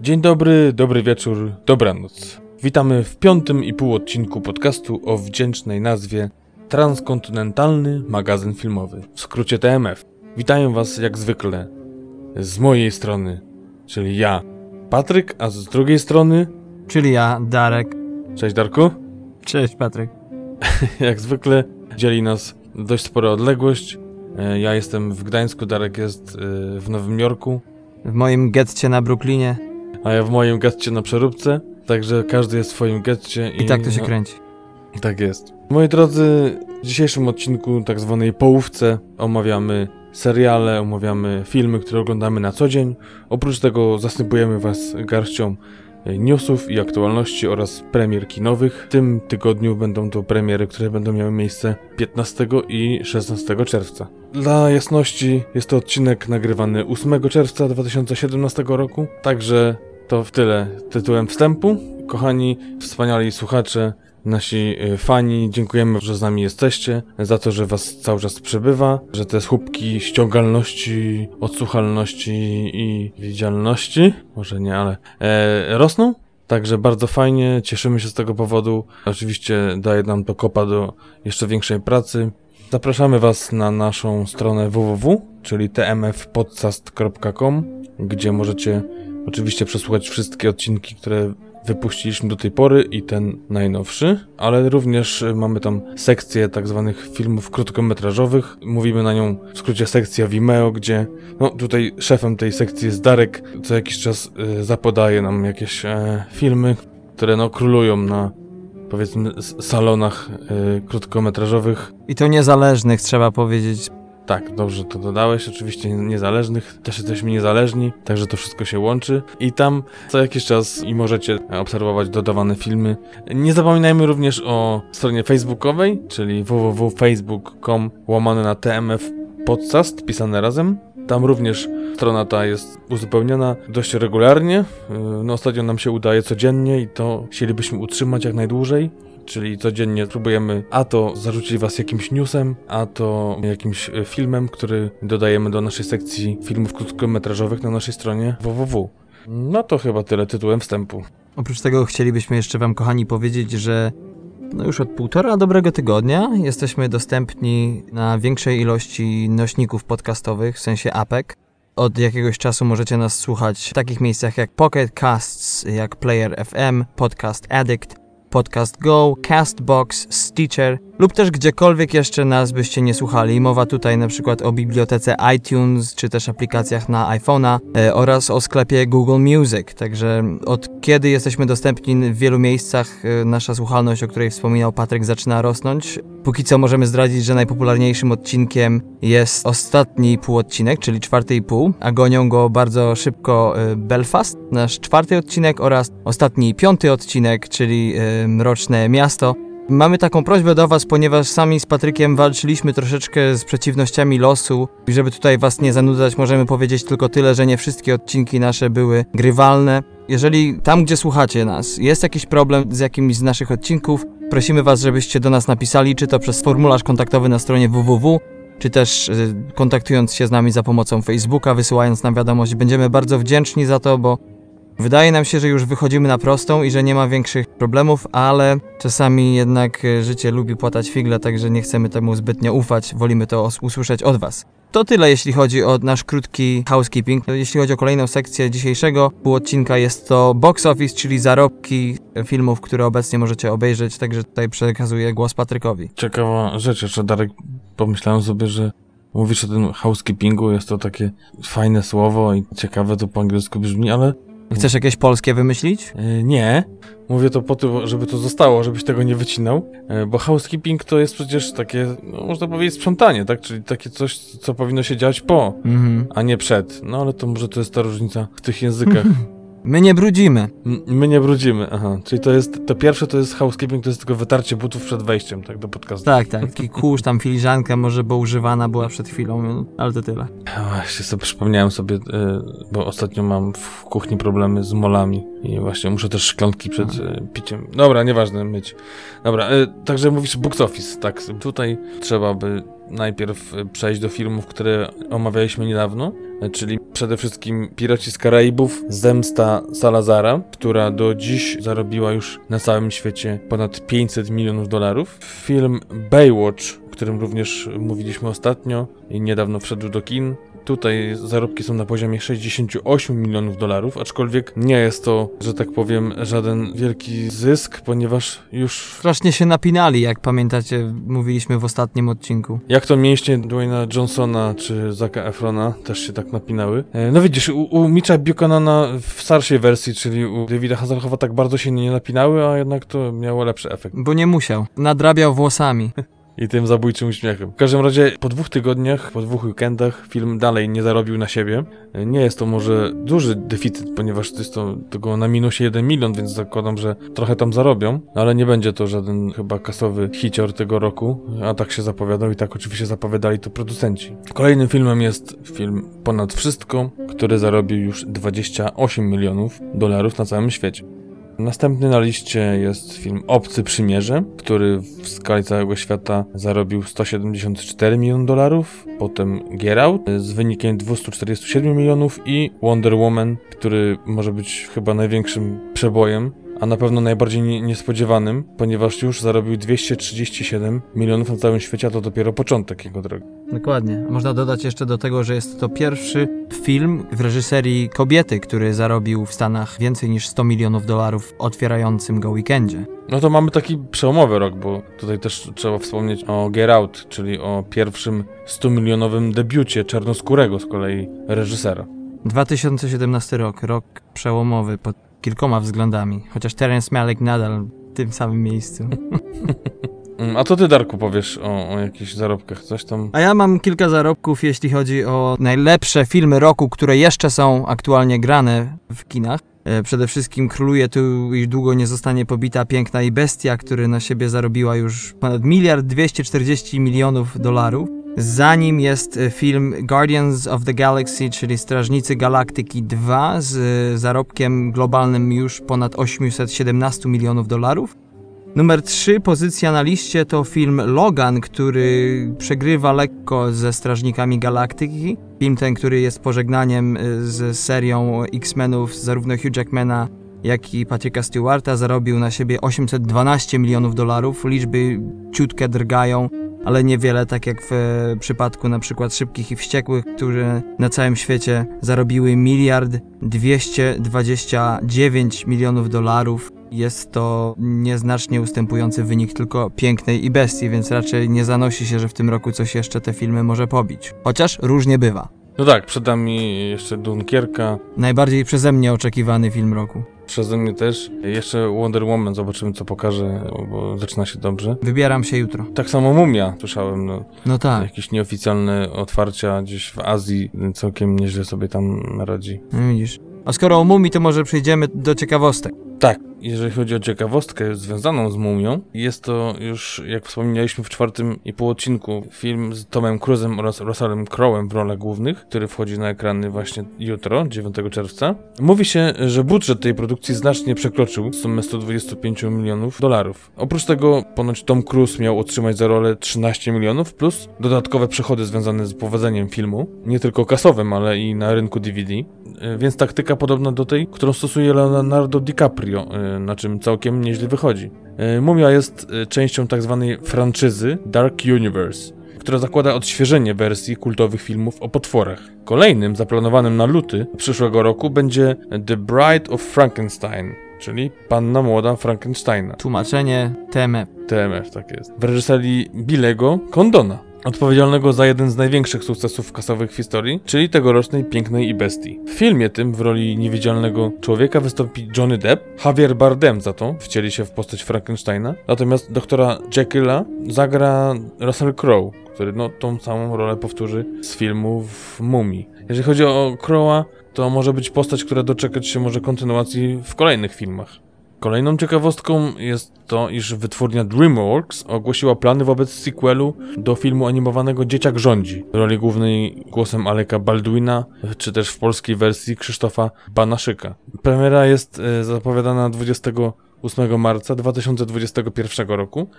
Dzień dobry, dobry wieczór, dobranoc. Witamy w piątym i pół odcinku podcastu o wdzięcznej nazwie Transkontynentalny Magazyn Filmowy, w skrócie TMF. Witają Was jak zwykle z mojej strony, czyli ja, Patryk, a z drugiej strony, Czyli ja, Darek. cześć Darku, Cześć, Patryk. jak zwykle dzieli nas dość spora odległość. E, Ja jestem w Gdańsku, Darek jest e, w Nowym Jorku, W moim getcie na Brooklynie a ja w moim getcie na przeróbce, także każdy jest w swoim getcie. i, tak to się no, kręci. Tak jest. Moi drodzy, w dzisiejszym odcinku, tak zwanej połówce, omawiamy seriale, omawiamy filmy, które oglądamy na co dzień. Oprócz tego zastępujemy Was garścią e, newsów i aktualności oraz premier kinowych. W tym tygodniu będą to premiery, które będą miały miejsce 15 i 16 czerwca. Dla jasności, jest to odcinek nagrywany 8 czerwca 2017 roku, także to w tyle tytułem wstępu. Kochani, wspaniali słuchacze, nasi y, fani, dziękujemy, że z nami jesteście, za to, że was cały czas przybywa, że te słupki ściągalności, odsłuchalności i widzialności, może nie, ale e, rosną. Także bardzo fajnie, cieszymy się z tego powodu. Oczywiście daje nam to kopa do jeszcze większej pracy. Zapraszamy Was na naszą stronę www, czyli tmfpodcast.com, gdzie możecie oczywiście przesłuchać wszystkie odcinki, które wypuściliśmy do tej pory i ten najnowszy, ale również mamy tam sekcję tak zwanych filmów krótkometrażowych. Mówimy na nią w skrócie sekcja Vimeo, gdzie no tutaj szefem tej sekcji jest Darek. Co jakiś czas y, zapodaje nam jakieś e, filmy, które no królują na powiedzmy salonach y, krótkometrażowych. I to niezależnych, trzeba powiedzieć. Tak, dobrze to dodałeś, oczywiście niezależnych, też jesteśmy niezależni, także to wszystko się łączy i tam co jakiś czas i możecie obserwować dodawane filmy. Nie zapominajmy również o stronie facebookowej, czyli www.facebook.com łamane na tmf podcast, pisane razem. Tam również strona ta jest uzupełniana dość regularnie. Yy, No ostatnio nam się udaje codziennie i to chcielibyśmy utrzymać jak najdłużej. Czyli codziennie próbujemy a to zarzucić was jakimś newsem, a to jakimś e, filmem, który dodajemy do naszej sekcji filmów krótkometrażowych na naszej stronie www. No to chyba tyle tytułem wstępu. Oprócz tego chcielibyśmy jeszcze wam, kochani, powiedzieć, że no już od półtora dobrego tygodnia jesteśmy dostępni na większej ilości nośników podcastowych, w sensie apek. Od jakiegoś czasu możecie nas słuchać w takich miejscach jak Pocket Casts, jak Player FM, Podcast Addict, Podcast Go, Castbox, Stitcher lub też gdziekolwiek jeszcze nas byście nie słuchali. Mowa tutaj na przykład o bibliotece iTunes, czy też aplikacjach na iPhone'a e, oraz o sklepie Google Music. Także od kiedy jesteśmy dostępni w wielu miejscach, e, nasza słuchalność, o której wspominał Patryk, zaczyna rosnąć. Póki co możemy zdradzić, że najpopularniejszym odcinkiem jest ostatni półodcinek, czyli czwarty i pół, a gonią go bardzo szybko e, Belfast, nasz czwarty odcinek oraz ostatni piąty odcinek, czyli e, Mroczne Miasto. Mamy taką prośbę do Was, ponieważ sami z Patrykiem walczyliśmy troszeczkę z przeciwnościami losu. I żeby tutaj Was nie zanudzać, możemy powiedzieć tylko tyle, że nie wszystkie odcinki nasze były grywalne. Jeżeli tam, gdzie słuchacie nas, jest jakiś problem z jakimś z naszych odcinków, prosimy Was, żebyście do nas napisali, czy to przez formularz kontaktowy na stronie www, czy też y, kontaktując się z nami za pomocą Facebooka, wysyłając nam wiadomość. Będziemy bardzo wdzięczni za to, bo Wydaje nam się, że już wychodzimy na prostą i że nie ma większych problemów, ale czasami jednak e, życie lubi płatać figle, także nie chcemy temu zbytnio ufać, wolimy to usłyszeć od Was. To tyle, jeśli chodzi o nasz krótki housekeeping. Jeśli chodzi o kolejną sekcję dzisiejszego półodcinka, jest to box office, czyli zarobki filmów, które obecnie możecie obejrzeć, także tutaj przekazuję głos Patrykowi. Ciekawa rzecz, jeszcze Darek, pomyślałem sobie, że mówisz o tym housekeepingu, jest to takie fajne słowo i ciekawe to po angielsku brzmi, ale Chcesz jakieś polskie wymyślić? E, Nie. Mówię to po to, żeby to zostało, żebyś tego nie wycinał, e, bo housekeeping to jest przecież takie, no, można powiedzieć, sprzątanie, tak? Czyli takie coś, co powinno się dziać po, Mhm. a nie przed. No ale to może to jest ta różnica w tych językach. My nie brudzimy. M- My nie brudzimy, aha. Czyli to jest, to pierwsze to jest housekeeping, to jest tylko wytarcie butów przed wejściem, tak, do podcastu. Tak, tak. Taki kurz, tam filiżanka może, bo używana była przed chwilą, ale to tyle. Właśnie sobie przypomniałem sobie, e, bo ostatnio mam w kuchni problemy z molami i właśnie muszę też szklanki przed e, piciem. Dobra, nieważne, myć. Dobra, e, także mówisz box office, tak, tutaj trzeba by najpierw e, przejść do filmów, które omawialiśmy niedawno, e, czyli przede wszystkim Piraci z Karaibów, Zemsta Salazara, która do dziś zarobiła już na całym świecie ponad 500 milionów dolarów. Film Baywatch, o którym również mówiliśmy ostatnio i niedawno wszedł do kin, Tutaj zarobki są na poziomie 68 milionów dolarów, aczkolwiek nie jest to, że tak powiem, żaden wielki zysk, ponieważ już... Strasznie się napinali, jak pamiętacie, mówiliśmy w ostatnim odcinku. Jak to mięśnie Dwayna Johnsona czy Zaka Efrona też się tak napinały. E, no widzisz, u, u Mitcha Buchanana w starszej wersji, czyli u Davida Hasselhoffa tak bardzo się nie napinały, a jednak to miało lepszy efekt. Bo nie musiał. Nadrabiał włosami. i tym zabójczym uśmiechem. W każdym razie po dwóch tygodniach, po dwóch weekendach film dalej nie zarobił na siebie. Nie jest to może duży deficyt, ponieważ to jest to tego na minusie 1 milion, więc zakładam, że trochę tam zarobią, ale nie będzie to żaden chyba kasowy hicior tego roku, a tak się zapowiadał i tak oczywiście zapowiadali to producenci. Kolejnym filmem jest film Ponad Wszystko, który zarobił już 28 milionów dolarów na całym świecie. Następny na liście jest film Obcy Przymierze, który w skali całego świata zarobił 174 miliony dolarów, potem Get Out z wynikiem 247 milionów i Wonder Woman, który może być chyba największym przebojem a na pewno najbardziej niespodziewanym, ponieważ już zarobił 237 milionów na całym świecie, a to dopiero początek jego drogi. Dokładnie. Można dodać jeszcze do tego, że jest to pierwszy film w reżyserii kobiety, który zarobił w Stanach więcej niż 100 milionów dolarów otwierającym go weekendzie. No to mamy taki przełomowy rok, bo tutaj też trzeba wspomnieć o Get Out, czyli o pierwszym 100-milionowym debiucie czarnoskórego z kolei reżysera. 2017 rok, rok przełomowy pod kilkoma względami, chociaż Terence Malick nadal w tym samym miejscu. Mm, a co ty, Darku, powiesz o, o jakichś zarobkach? Coś tam? A ja mam kilka zarobków, jeśli chodzi o najlepsze filmy roku, które jeszcze są aktualnie grane w kinach. E, przede wszystkim króluje tu i długo nie zostanie pobita Piękna i Bestia, który na siebie zarobiła już ponad miliard 240 milionów dolarów. Zanim jest e, film Guardians of the Galaxy, czyli Strażnicy Galaktyki 2 z e, zarobkiem globalnym już ponad 817 milionów dolarów. Numer 3 pozycja na liście to film Logan, który przegrywa lekko ze Strażnikami Galaktyki. Film ten, który jest pożegnaniem e, z serią X-Menów zarówno Hugh Jackmana, jak i Patricka Stewarta. Zarobił na siebie 812 milionów dolarów. Liczby ciutkę drgają ale niewiele, tak jak w e, przypadku na przykład Szybkich i Wściekłych, które na całym świecie zarobiły miliard 229 milionów dolarów. Jest to nieznacznie ustępujący wynik tylko Pięknej i Bestii, więc raczej nie zanosi się, że w tym roku coś jeszcze te filmy może pobić. Chociaż różnie bywa. No tak, przed nami jeszcze Dunkierka. Najbardziej przeze mnie oczekiwany film roku. Przeze mnie też. Jeszcze Wonder Woman, zobaczymy co pokaże, bo zaczyna się dobrze. Wybieram się jutro. Tak samo Mumia, słyszałem. No, no tak. Jakieś nieoficjalne otwarcia gdzieś w Azji, całkiem nieźle sobie tam radzi. No widzisz. A skoro o Mumii, to może przejdziemy do ciekawostek. Tak, jeżeli chodzi o ciekawostkę związaną z mumią, jest to już, jak wspomnieliśmy w czwartym i pół odcinku, film z Tomem Cruzem oraz Russellem Crowem w rolach głównych, który wchodzi na ekrany właśnie jutro, 9 czerwca. Mówi się, że budżet tej produkcji znacznie przekroczył sumę 125 milionów dolarów. Oprócz tego ponoć Tom Cruise miał otrzymać za rolę 13 milionów plus dodatkowe przychody związane z powodzeniem filmu, nie tylko kasowym, ale i na rynku DVD. E, więc taktyka podobna do tej, którą stosuje Leonardo DiCaprio, e, na czym całkiem nieźle wychodzi. E, Mumia jest częścią tzw. Tak franczyzy Dark Universe, która zakłada odświeżenie wersji kultowych filmów o potworach. Kolejnym, zaplanowanym na luty przyszłego roku, będzie The Bride of Frankenstein, czyli Panna Młoda Frankensteina. Tłumaczenie TMF. TMF, tak jest. W reżyserii Billego Condona odpowiedzialnego za jeden z największych sukcesów kasowych w historii, czyli tegorocznej Pięknej i Bestii. W filmie tym w roli niewidzialnego człowieka wystąpi Johnny Depp, Javier Bardem za to wcieli się w postać Frankensteina, natomiast doktora Jekylla zagra Russell Crowe, który no tą samą rolę powtórzy z filmu w Mumii. Jeżeli chodzi o Crowe'a, to może być postać, która doczekać się może kontynuacji w kolejnych filmach. Kolejną ciekawostką jest to, iż wytwórnia DreamWorks ogłosiła plany wobec sequelu do filmu animowanego Dzieciak rządzi. W roli głównej głosem Aleka Baldwina, czy też w polskiej wersji Krzysztofa Banaszyka. Premiera jest e, zapowiadana 28 marca 2021 roku.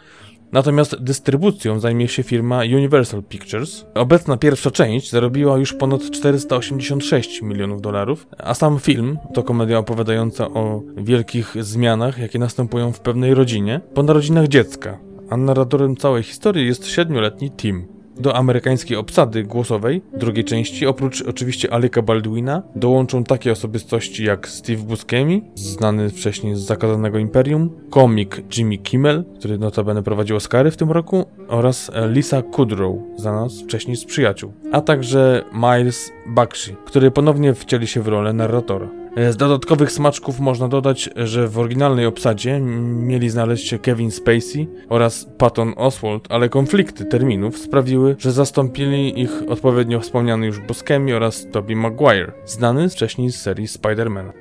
Natomiast dystrybucją zajmie się firma Universal Pictures. Obecna pierwsza część zarobiła już ponad 486 milionów dolarów, a sam film to komedia opowiadająca o wielkich zmianach, jakie następują w pewnej rodzinie, po narodzinach dziecka, a narratorem całej historii jest siedmioletni Tim. Do amerykańskiej obsady głosowej drugiej części, oprócz oczywiście Aleka Baldwina, dołączą takie osobistości jak Steve Buscemi, znany wcześniej z Zakazanego Imperium, komik Jimmy Kimmel, który notabene prowadził Oscary w tym roku, oraz Lisa Kudrow, znana wcześniej z Przyjaciół, a także Miles Bakshi, który ponownie wcieli się w rolę narratora. Z dodatkowych smaczków można dodać, że w oryginalnej obsadzie mieli znaleźć się Kevin Spacey oraz Patton Oswald, ale konflikty terminów sprawiły, że zastąpili ich odpowiednio wspomniany już Buscemi oraz Tobey Maguire, znany wcześniej z serii Spider-Man.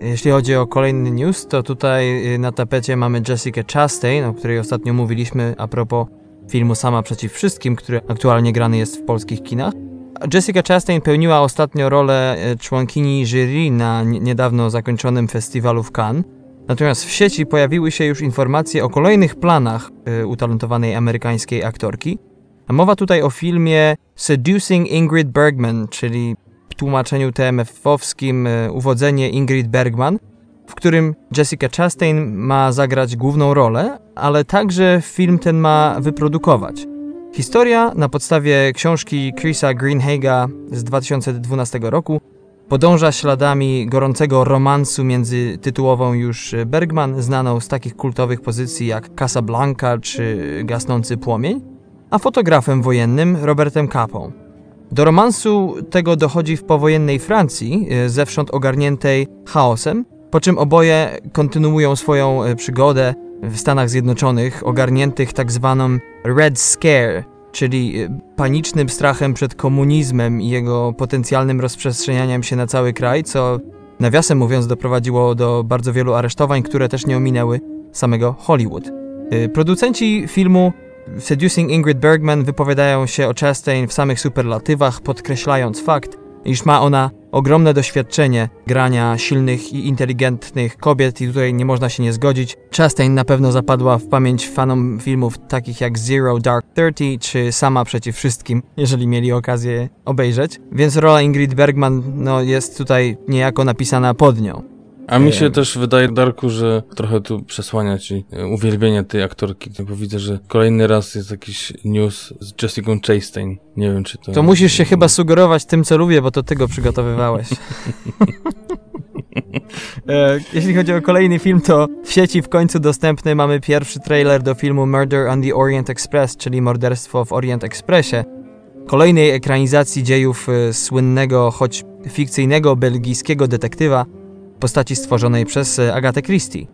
Jeśli chodzi o kolejny news, to tutaj y, na tapecie mamy Jessica Chastain, o której ostatnio mówiliśmy a propos filmu Sama przeciw wszystkim, który aktualnie grany jest w polskich kinach. Jessica Chastain pełniła ostatnio rolę e, członkini jury na niedawno zakończonym festiwalu w Cannes. Natomiast w sieci pojawiły się już informacje o kolejnych planach y, utalentowanej amerykańskiej aktorki. Mowa tutaj o filmie Seducing Ingrid Bergman, czyli w tłumaczeniu TMF-owskim y, Uwodzenie Ingrid Bergman, w którym Jessica Chastain ma zagrać główną rolę, ale także film ten ma wyprodukować. Historia na podstawie książki Chrisa Greenhaga z 2012 roku podąża śladami gorącego romansu między tytułową już Bergman, znaną z takich kultowych pozycji jak Casablanca czy Gasnący Płomień, a fotografem wojennym Robertem Capą. Do romansu tego dochodzi w powojennej Francji, zewsząd ogarniętej chaosem, po czym oboje kontynuują swoją przygodę w Stanach Zjednoczonych, ogarniętych tak zwaną Red Scare, czyli e, panicznym strachem przed komunizmem i jego potencjalnym rozprzestrzenianiem się na cały kraj, co nawiasem mówiąc doprowadziło do bardzo wielu aresztowań, które też nie ominęły samego Hollywood. E, producenci filmu Seducing Ingrid Bergman wypowiadają się o Chastain w samych superlatywach, podkreślając fakt, iż ma ona ogromne doświadczenie grania silnych i inteligentnych kobiet i tutaj nie można się nie zgodzić. Chastain na pewno zapadła w pamięć fanom filmów takich jak Zero Dark Thirty czy Sama przeciw wszystkim, jeżeli mieli okazję obejrzeć. Więc rola Ingrid Bergman no, jest tutaj niejako napisana pod nią. A mi się też wydaje, Darku, że trochę tu przesłania ci e, uwielbienie tej aktorki, bo widzę, że kolejny raz jest jakiś news z Jessica Chastain. Nie wiem, czy to... To musisz się chyba sugerować tym, co lubię, bo to ty go przygotowywałeś. E, jeśli chodzi o kolejny film, to w sieci w końcu dostępny mamy pierwszy trailer do filmu Murder on the Orient Express, czyli Morderstwo w Orient Expressie. Kolejnej ekranizacji dziejów e, słynnego, choć fikcyjnego belgijskiego detektywa, postaci stworzonej przez e, Agatę Christie.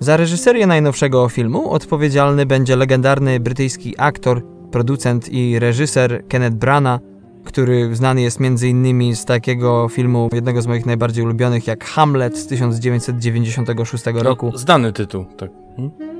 Za reżyserię najnowszego filmu odpowiedzialny będzie legendarny brytyjski aktor, producent i reżyser Kenneth Branagh, który znany jest m.in. z takiego filmu, jednego z moich najbardziej ulubionych, jak Hamlet z 1996 no, roku. Znany tytuł, tak.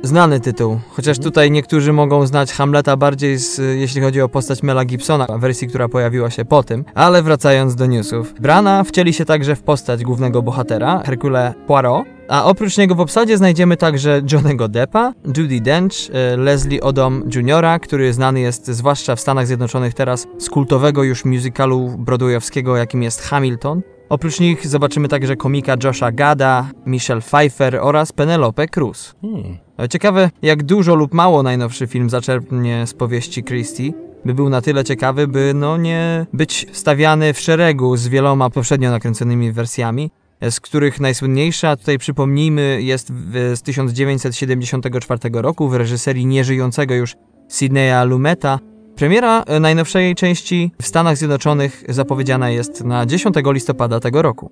Znany tytuł, chociaż tutaj niektórzy mogą znać Hamleta bardziej, z, jeśli chodzi o postać Mela Gibsona, wersji, która pojawiła się po tym. Ale wracając do newsów. Brana wcieli się także w postać głównego bohatera, Hercule Poirot, a oprócz niego w obsadzie znajdziemy także Johnego Deppa, Judy Dench, e, Leslie Odom Jr., który znany jest zwłaszcza w Stanach Zjednoczonych teraz z kultowego już musicalu broadwayowskiego, jakim jest Hamilton. Oprócz nich zobaczymy także komika Josha Gada, Michelle Pfeiffer oraz Penelope Cruz. Hmm. Ciekawe, jak dużo lub mało najnowszy film zaczerpnie z powieści Christie, by był na tyle ciekawy, by no nie być stawiany w szeregu z wieloma poprzednio nakręconymi wersjami, z których najsłynniejsza, tutaj przypomnijmy, jest z 1974 roku w reżyserii nieżyjącego już Sidneya Lumeta. Premiera e, najnowszej części w Stanach Zjednoczonych zapowiedziana jest na 10 listopada tego roku.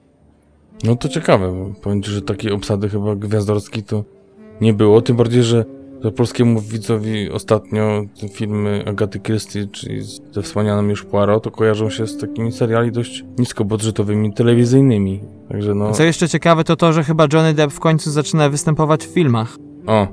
No to ciekawe, bo powiem ci, że takiej obsady chyba gwiazdorskiej to nie było, tym bardziej, że że polskiemu widzowi ostatnio filmy Agaty Christie, czyli ze wspomnianym już Poirot, to kojarzą się z takimi seriali dość niskobudżetowymi, telewizyjnymi. Także no... Co jeszcze ciekawe to to, że chyba Johnny Depp w końcu zaczyna występować w filmach. O,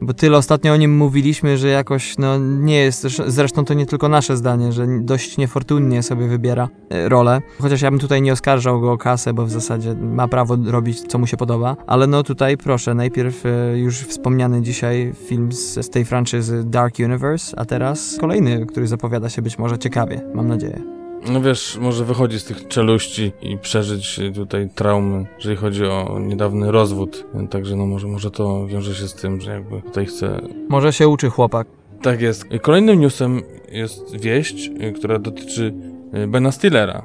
Bo tyle ostatnio o nim mówiliśmy, że jakoś, no nie jest, zresztą to nie tylko nasze zdanie, że dość niefortunnie sobie wybiera e, rolę. Chociaż ja bym tutaj nie oskarżał go o kasę, bo w zasadzie ma prawo robić, co mu się podoba. Ale no tutaj proszę, najpierw e, już wspomniany dzisiaj film z, z tej franczyzy Dark Universe, a teraz kolejny, który zapowiada się być może ciekawie, mam nadzieję. No wiesz, może wychodzić z tych czeluści i przeżyć tutaj traumy, jeżeli chodzi o niedawny rozwód. Także no może, może to wiąże się z tym, że jakby tutaj chce... Może się uczy chłopak. Tak jest. Kolejnym newsem jest wieść, która dotyczy Bena Stillera,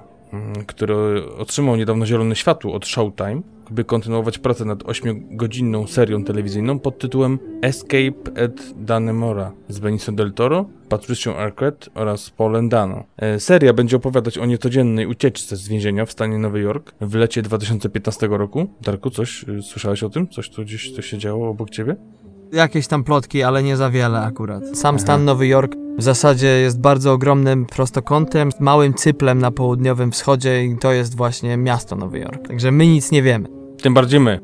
który otrzymał niedawno zielone światło od Showtime, by kontynuować pracę nad 8-godzinną serią telewizyjną pod tytułem Escape at Danemora z Benicio del Toro, Patricią Arquette oraz Paulem Dano. E, seria będzie opowiadać o niecodziennej ucieczce z więzienia w stanie Nowy Jork w lecie 2015 roku. Darku, coś y, słyszałeś o tym? Coś tu gdzieś to się działo obok ciebie? Jakieś tam plotki, ale nie za wiele akurat. Sam stan Nowy Jork w zasadzie jest bardzo ogromnym prostokątem, małym cyplem na południowym wschodzie i to jest właśnie miasto Nowy Jork. Także my nic nie wiemy. Tym bardziej my.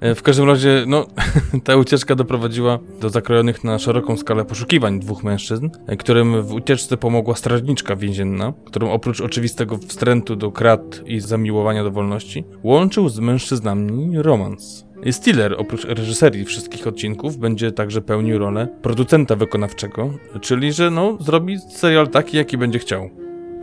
E, w każdym razie, no, ta ucieczka doprowadziła do zakrojonych na szeroką skalę poszukiwań dwóch mężczyzn, e, którym w ucieczce pomogła strażniczka więzienna, którą oprócz oczywistego wstrętu do krat i zamiłowania do wolności, łączył z mężczyznami romans. Stiller oprócz reżyserii wszystkich odcinków będzie także pełnił rolę producenta wykonawczego, czyli że no zrobi serial taki, jaki będzie chciał.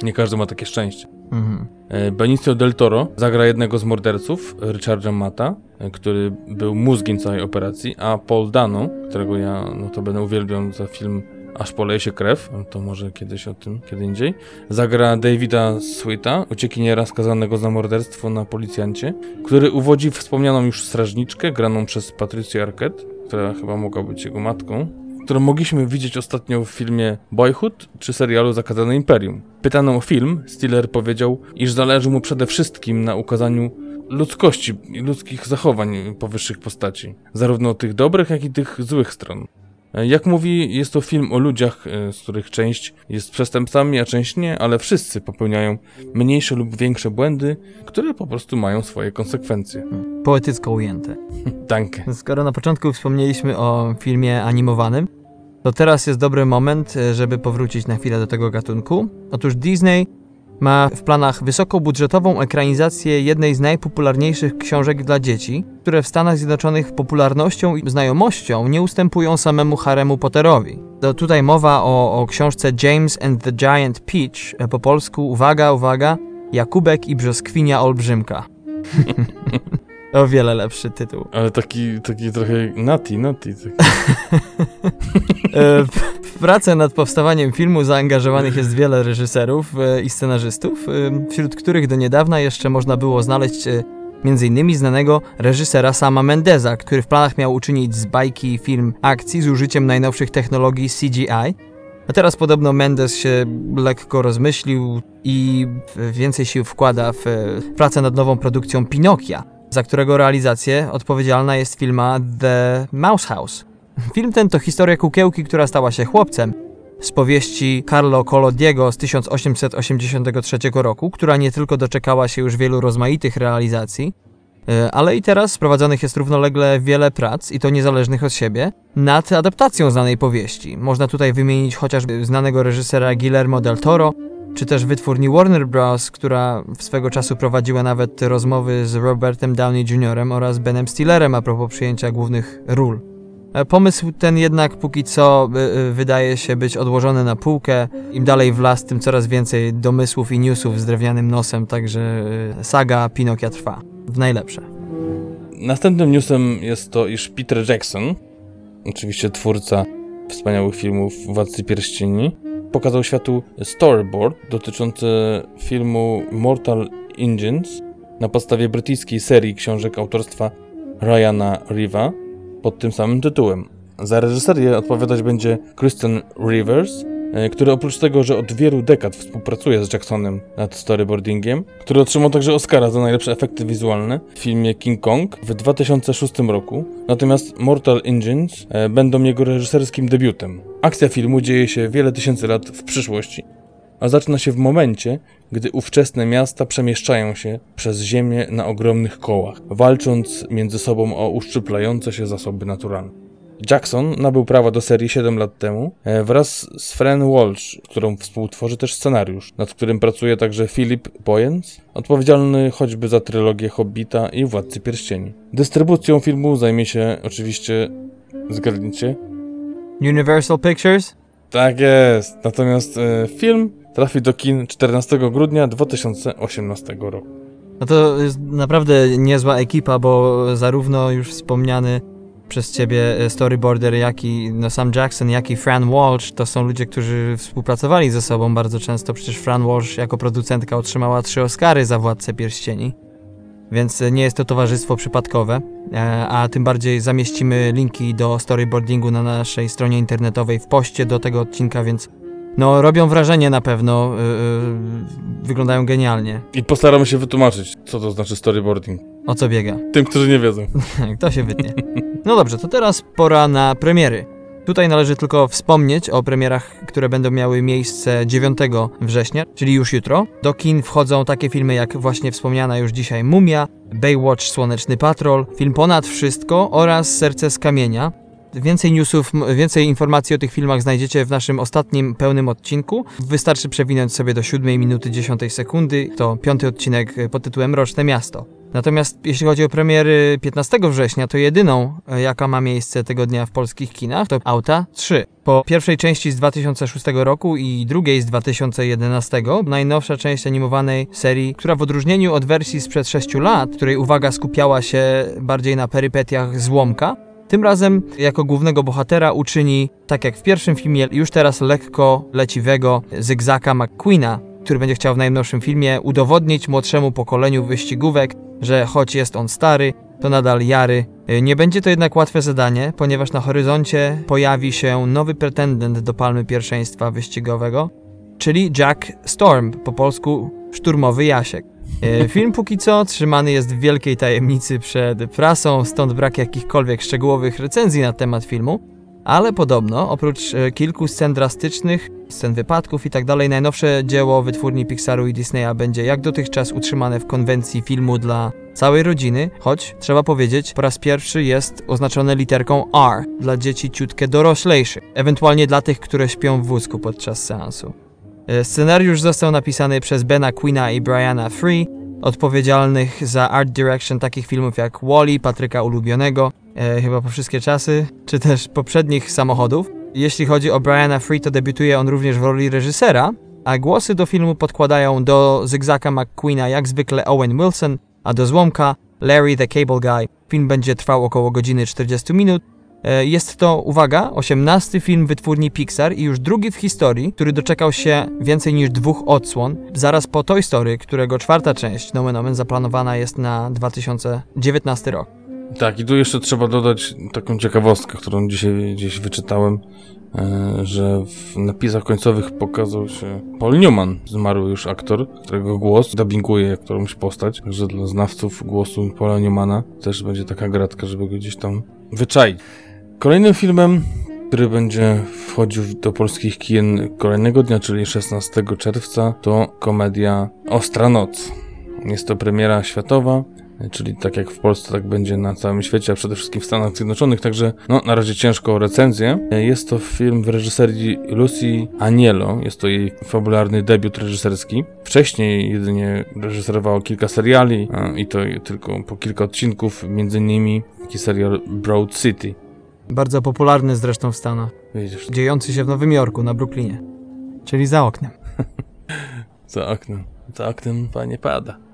Nie każdy ma takie szczęście. Mhm. E, Benicio del Toro zagra jednego z morderców, Richarda Mata, e, który był mózgiem całej operacji, a Paul Dano, którego ja no to będę uwielbiał za film Aż poleje się krew, to może kiedyś o tym, kiedy indziej, zagra Davida Sweeta, uciekiniera skazanego za morderstwo na policjancie, który uwodzi wspomnianą już strażniczkę, graną przez Patricia Arquette, która chyba mogła być jego matką, którą mogliśmy widzieć ostatnio w filmie Boyhood czy serialu Zakazane Imperium. Pytano o film, Stiller powiedział, iż zależy mu przede wszystkim na ukazaniu ludzkości i ludzkich zachowań powyższych postaci, zarówno tych dobrych, jak i tych złych stron. Jak mówi, jest to film o ludziach, e, z których część jest przestępcami, a część nie, ale wszyscy popełniają mniejsze lub większe błędy, które po prostu mają swoje konsekwencje. Poetycko ujęte. Danke. Skoro na początku wspomnieliśmy o filmie animowanym, to teraz jest dobry moment, e, żeby powrócić na chwilę do tego gatunku. Otóż Disney ma w planach wysokobudżetową ekranizację jednej z najpopularniejszych książek dla dzieci, które w Stanach Zjednoczonych popularnością i znajomością nie ustępują samemu Haremu Potterowi. To tutaj mowa o, o książce James and the Giant Peach, po polsku, uwaga, uwaga, Jakubek i Brzoskwinia Olbrzymka. O wiele lepszy tytuł. Ale taki, taki trochę nati, nati. Taki. E, w pracę nad powstawaniem filmu zaangażowanych jest wiele reżyserów e, i scenarzystów, e, wśród których do niedawna jeszcze można było znaleźć m.in. znanego reżysera Sama Mendeza, który w planach miał uczynić z bajki film akcji z użyciem najnowszych technologii CGI. A teraz podobno Mendes się lekko rozmyślił i więcej sił wkłada w pracę nad nową produkcją Pinokia za którego realizację odpowiedzialna jest filma The Mouse House. Film ten to historia kukiełki, która stała się chłopcem. Z powieści Carlo Collodiego z 1883 roku, która nie tylko doczekała się już wielu rozmaitych realizacji, e, ale i teraz prowadzonych jest równolegle wiele prac, i to niezależnych od siebie, nad adaptacją znanej powieści. Można tutaj wymienić chociażby znanego reżysera Guillermo del Toro, czy też wytwórni Warner Bros., która swego czasu prowadziła nawet rozmowy z Robertem Downey Jr. oraz Benem Stillerem a propos przyjęcia głównych ról. E, pomysł ten jednak póki co y, y, wydaje się być odłożony na półkę. Im dalej w las, tym coraz więcej domysłów i newsów z drewnianym nosem, także saga Pinokia trwa. W najlepsze. Następnym newsem jest to, iż Peter Jackson, oczywiście twórca wspaniałych filmów Władcy Pierścieni, pokazał światu storyboard dotyczący filmu Mortal Engines na podstawie brytyjskiej serii książek autorstwa Ryana Riva pod tym samym tytułem. Za reżyserię odpowiadać będzie Kristen Rivers, który oprócz tego, że od wielu dekad współpracuje z Jacksonem nad storyboardingiem, który otrzymał także Oscara za najlepsze efekty wizualne w filmie King Kong w 2006 roku, natomiast Mortal Engines e, będą jego reżyserskim debiutem. Akcja filmu dzieje się wiele tysięcy lat w przyszłości, a zaczyna się w momencie, gdy ówczesne miasta przemieszczają się przez ziemię na ogromnych kołach, walcząc między sobą o uszczyplające się zasoby naturalne. Jackson nabył prawa do serii 7 lat temu e, wraz z Fran Walsh, którą współtworzy też scenariusz, nad którym pracuje także Philip Boyens, odpowiedzialny choćby za trylogię Hobbita i Władcy Pierścieni. Dystrybucją filmu zajmie się oczywiście, zgadnijcie, Universal Pictures? tak jest. Natomiast e, film trafi do kin 14 grudnia 2018 roku. No to jest naprawdę niezła ekipa, bo zarówno już wspomniany przez ciebie e, storyboarder, jak i no, sam Jackson, jak i Fran Walsh, to są ludzie, którzy współpracowali ze sobą bardzo często. Przecież Fran Walsh jako producentka otrzymała trzy Oscary za Władcę Pierścieni. Więc e, nie jest to towarzystwo przypadkowe, e, a tym bardziej zamieścimy linki do storyboardingu na naszej stronie internetowej w poście do tego odcinka, więc no robią wrażenie na pewno, yy, yy, wyglądają genialnie. I postaramy się wytłumaczyć, co to znaczy storyboarding. O co biega? Tym, którzy nie wiedzą. Kto się wytnie? No dobrze, to teraz pora na premiery. Tutaj należy tylko wspomnieć o premierach, które będą miały miejsce 9 września, czyli już jutro. Do kin wchodzą takie filmy jak właśnie wspomniana już dzisiaj Mumia, Baywatch Słoneczny Patrol, film Ponad Wszystko oraz Serce z Kamienia. Więcej newsów, więcej informacji o tych filmach znajdziecie w naszym ostatnim pełnym odcinku. Wystarczy przewinąć sobie do 7 minuty 10 sekundy. To piąty odcinek pod tytułem Roczne Miasto. Natomiast jeśli chodzi o premiery 15 września, to jedyną, e, jaka ma miejsce tego dnia w polskich kinach, to Auta 3. Po pierwszej części z 2006 roku i drugiej z 2011, najnowsza część animowanej serii, która w odróżnieniu od wersji sprzed 6 lat, której uwaga skupiała się bardziej na perypetiach złomka, tym razem jako głównego bohatera uczyni, tak jak w pierwszym filmie, już teraz lekko leciwego Zygzaka McQueena, który będzie chciał w najnowszym filmie udowodnić młodszemu pokoleniu wyścigówek, że choć jest on stary, to nadal jary. Y, Nie będzie to jednak łatwe zadanie, ponieważ na horyzoncie pojawi się nowy pretendent do palmy pierwszeństwa wyścigowego, czyli Jack Storm, po polsku szturmowy Jasiek. Y, Film póki co trzymany jest w wielkiej tajemnicy przed prasą, stąd brak jakichkolwiek szczegółowych recenzji na temat filmu, ale podobno, oprócz e, kilku scen drastycznych, scen wypadków i tak najnowsze dzieło wytwórni Pixaru i Disneya będzie jak dotychczas utrzymane w konwencji filmu dla całej rodziny, choć trzeba powiedzieć, po raz pierwszy jest oznaczone literką R dla dzieci ciutkę doroślejszych, ewentualnie dla tych, które śpią w wózku podczas seansu. E, Scenariusz został napisany przez Bena Queena i Briana Free, odpowiedzialnych za art direction takich filmów jak Wally, Patryka Ulubionego, e, chyba po wszystkie czasy, czy też poprzednich samochodów. Jeśli chodzi o Briana Free, to debiutuje on również w roli reżysera, a głosy do filmu podkładają do Zygzaka McQueena jak zwykle Owen Wilson, a do Złomka Larry the Cable Guy. Film będzie trwał około godziny 40 minut. E, Jest to, uwaga, 18 film wytwórni Pixar i już drugi w historii, który doczekał się więcej niż dwóch odsłon, zaraz po Toy Story, którego czwarta część, nomen omen, zaplanowana jest na 2019 rok. Tak, i tu jeszcze trzeba dodać taką ciekawostkę, którą dzisiaj gdzieś wyczytałem, e, że w napisach końcowych pokazał się Paul Newman, zmarły już aktor, którego głos dubbinguje którąś postać, także dla znawców głosu Paula Newmana też będzie taka gratka, żeby go gdzieś tam wyczaić. Kolejnym filmem, który będzie wchodził do polskich kin kolejnego dnia, czyli 16 czerwca, to komedia Ostra Noc. Jest to premiera światowa, czyli tak jak w Polsce, tak będzie na całym świecie, a przede wszystkim w Stanach Zjednoczonych, także no, na razie ciężko o recenzję. Jest to film w reżyserii Lucy Anielo, jest to jej fabularny debiut reżyserski. Wcześniej jedynie reżyserowała kilka seriali i to tylko po kilka odcinków, między innymi taki serial Broad City. Bardzo popularny zresztą w Stanach, Widzisz, dziejący się w Nowym Jorku, na Brooklynie, czyli za oknem. za oknem, za oknem panie pada.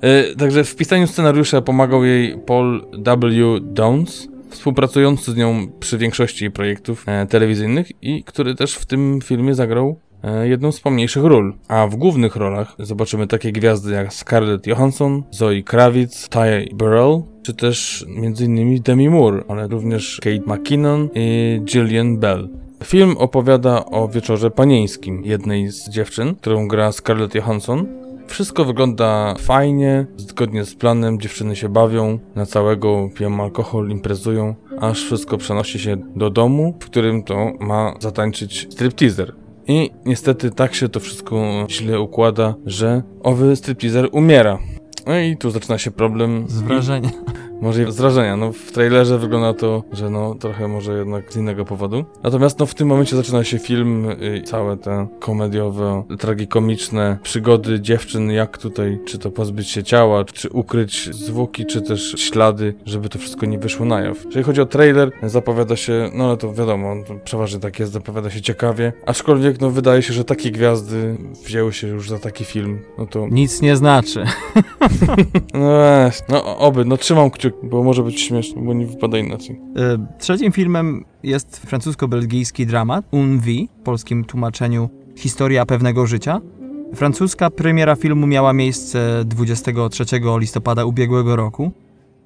E, Także w pisaniu scenariusza pomagał jej Paul W. Downs, współpracujący z nią przy większości jej projektów e, telewizyjnych i który też w tym filmie zagrał e, jedną z pomniejszych ról. A w głównych rolach zobaczymy takie gwiazdy jak Scarlett Johansson, Zoe Kravitz, Ty Burrell, czy też m.in. Demi Moore, ale również Kate McKinnon i Gillian Bell. Film opowiada o wieczorze panieńskim jednej z dziewczyn, którą gra Scarlett Johansson, wszystko wygląda fajnie, zgodnie z planem, dziewczyny się bawią, na całego piją alkohol, imprezują, aż wszystko przenosi się do domu, w którym to ma zatańczyć stripteaser. I niestety tak się to wszystko źle układa, że owy stripteaser umiera. No i tu zaczyna się problem. Z wrażenia. Może i z wrażenia. No w trailerze wygląda to, że no trochę może jednak z innego powodu. Natomiast no w tym momencie zaczyna się film i całe te komediowe, tragikomiczne przygody dziewczyn, jak tutaj, czy to pozbyć się ciała, czy ukryć zwłoki, czy też ślady, żeby to wszystko nie wyszło na jaw. Jeżeli chodzi o trailer, zapowiada się, no ale to wiadomo, to przeważnie tak jest, zapowiada się ciekawie, aczkolwiek no wydaje się, że takie gwiazdy wzięły się już za taki film, no to... Nic nie znaczy. no no oby, no trzymam bo może być śmieszne, bo nie wypada inaczej. E, trzecim filmem jest francusko-belgijski dramat Un Vie, w polskim tłumaczeniu Historia pewnego życia. Francuska premiera filmu miała miejsce 23 listopada ubiegłego roku.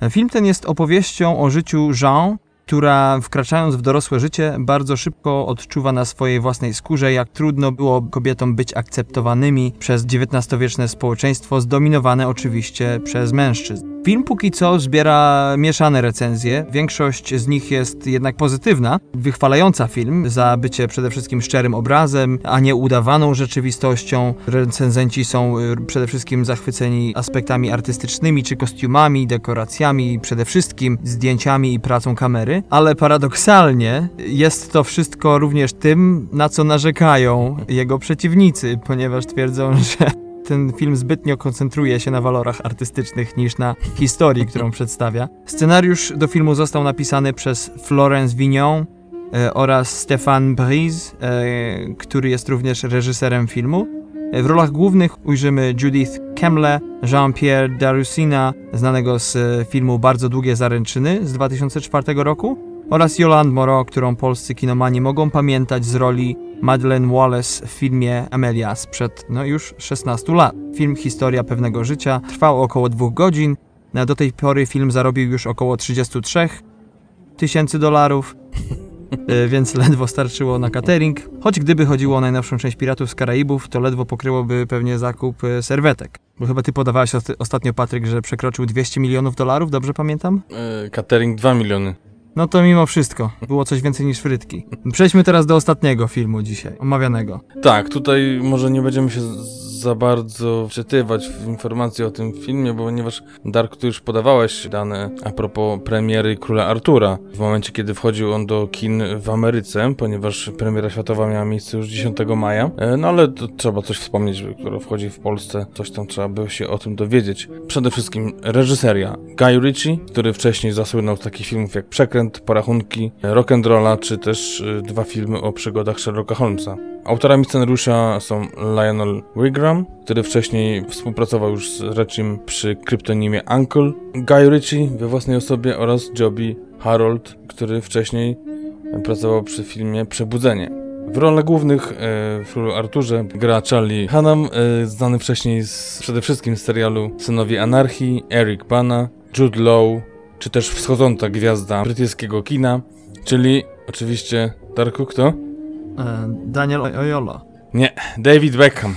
E, film ten jest opowieścią o życiu Jean, która wkraczając w dorosłe życie bardzo szybko odczuwa na swojej własnej skórze, jak trudno było kobietom być akceptowanymi przez XIX-wieczne społeczeństwo, zdominowane oczywiście przez mężczyzn. Film póki co zbiera mieszane recenzje. Większość z nich jest jednak pozytywna, wychwalająca film za bycie przede wszystkim szczerym obrazem, a nie udawaną rzeczywistością. Recenzenci są y, przede wszystkim zachwyceni aspektami artystycznymi czy kostiumami, dekoracjami, przede wszystkim zdjęciami i pracą kamery, ale paradoksalnie jest to wszystko również tym, na co narzekają jego przeciwnicy, ponieważ twierdzą, że ten film zbytnio koncentruje się na walorach artystycznych niż na historii, którą przedstawia. Scenariusz do filmu został napisany przez Florence Vignon e, oraz Stéphane Brise, e, który jest również reżyserem filmu. W rolach głównych ujrzymy Judith Kemle, Jean-Pierre Darusina, znanego z e, filmu Bardzo długie zaręczyny z 2004 roku, oraz Yolande Moreau, którą polscy kinomani mogą pamiętać z roli Madeleine Wallace w filmie Amelia sprzed no już 16 lat. Film Historia pewnego życia trwał około dwóch godzin. Do tej pory film zarobił już około 33 tysięcy dolarów, więc ledwo starczyło na catering. Choć gdyby chodziło o najnowszą część Piratów z Karaibów, to ledwo pokryłoby pewnie zakup e, serwetek. Bo chyba ty podawałeś ostatnio, Patryk, że przekroczył 200 milionów dolarów, dobrze pamiętam? Yy, catering 2 miliony. No to mimo wszystko, było coś więcej niż frytki. Przejdźmy teraz do ostatniego filmu dzisiaj, omawianego. Tak, tutaj może nie będziemy się za bardzo wczytywać w informacje o tym filmie, ponieważ Dark, tu już podawałeś dane a propos premiery Króla Artura, w momencie kiedy wchodził on do kin w Ameryce, ponieważ premiera światowa miała miejsce już 10 maja, e, no ale trzeba coś wspomnieć, które wchodzi w Polsce, coś tam trzeba by się o tym dowiedzieć. Przede wszystkim reżyseria Guy Ritchie, który wcześniej zasłynął z takich filmów jak Przekręt, Porachunki, Rock'n'Rolla, czy też e, dwa filmy o przygodach Sherlocka Holmesa. Autorami scenariusza są Lionel Wigram, który wcześniej współpracował już z Reczim przy kryptonimie Uncle, Guy Ritchie we własnej osobie oraz Joby Harold, który wcześniej pracował przy filmie Przebudzenie. W rolach głównych e, w królu Arturze gra Charlie Hunnam, e, znany wcześniej z, przede wszystkim z serialu Synowie Anarchii, Eric Bana, Jude Law, czy też wschodząca gwiazda brytyjskiego kina, czyli oczywiście Darku kto? E, Daniel Oyola. Nie, David Beckham.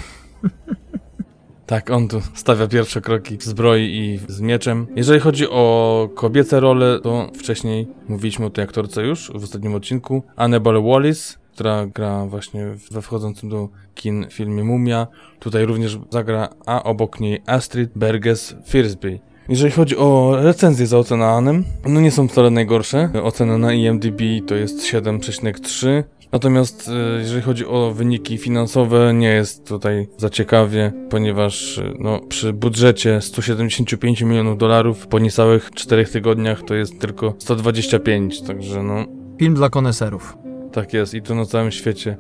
Tak, on tu stawia pierwsze kroki w zbroi i z mieczem. Jeżeli chodzi o kobiece role, to wcześniej mówiliśmy o tej aktorce już w ostatnim odcinku. Annabelle Wallis, która gra właśnie we wchodzącym do kin filmie Mumia. Tutaj również zagra, a obok niej Astrid Berges Firsby. Jeżeli chodzi o recenzje za ocenanem, no nie są wcale najgorsze. Ocena na IMDb to jest 7,3. Natomiast e, jeżeli chodzi o wyniki finansowe, nie jest tutaj za ciekawie, ponieważ e, no, przy budżecie 175 milionów dolarów po niecałych 4 tygodniach to jest tylko 125, także no. Film dla koneserów. Tak jest i to na całym świecie.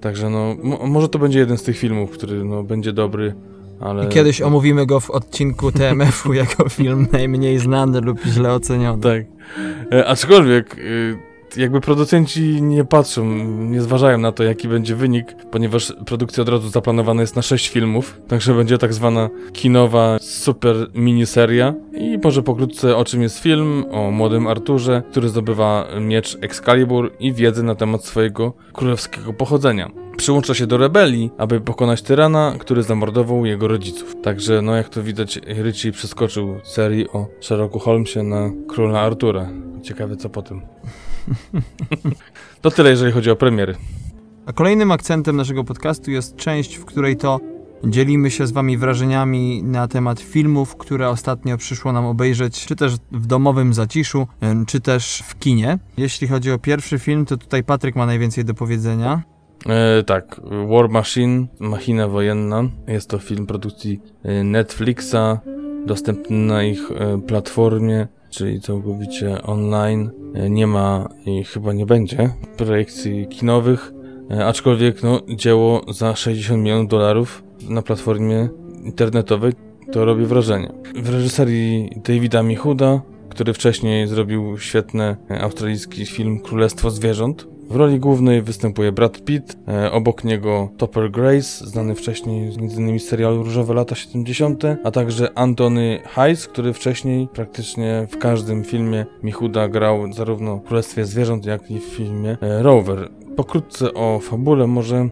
Także no, może to będzie jeden z tych filmów, który no, będzie dobry, ale... I kiedyś omówimy go w odcinku TMF-u jako film najmniej znany lub źle oceniony. Tak. E, aczkolwiek... Y jakby producenci nie patrzą, nie zważają na to, jaki będzie wynik, ponieważ produkcja od razu zaplanowana jest na 6 filmów, także będzie tak zwana kinowa super miniseria. I może pokrótce o czym jest film, o młodym Arturze, który zdobywa miecz Excalibur i wiedzę na temat swojego królewskiego pochodzenia. Przyłącza się do rebelii, aby pokonać tyrana, który zamordował jego rodziców. Także, no jak to widać, Ritchie przeskoczył serii o Sherlocku Holmesie na króla Artura. Ciekawe co potem. to tyle, jeżeli chodzi o premiery. A kolejnym akcentem naszego podcastu jest część, w której to Dzielimy się z Wami wrażeniami na temat filmów, które ostatnio przyszło nam obejrzeć, czy też w domowym zaciszu, czy też w kinie. Jeśli chodzi o pierwszy film, to tutaj Patryk ma najwięcej do powiedzenia. E, tak, War Machine, Machina Wojenna. Jest to film produkcji e, Netflixa, dostępny na ich e, platformie, czyli całkowicie online. E, nie ma i chyba nie będzie projekcji kinowych, e, aczkolwiek no, dzieło za 60 milionów dolarów na platformie internetowej to robi wrażenie. W reżyserii Davida Michuda, który wcześniej zrobił świetny australijski film Królestwo Zwierząt. W roli głównej występuje Brad Pitt, e, obok niego Topper Grace, znany wcześniej m.in. z serialu Różowe lata 70., a także Anthony Hayes, który wcześniej praktycznie w każdym filmie Michuda grał zarówno w Królestwie Zwierząt, jak i w filmie e, Rover. Pokrótce o fabule może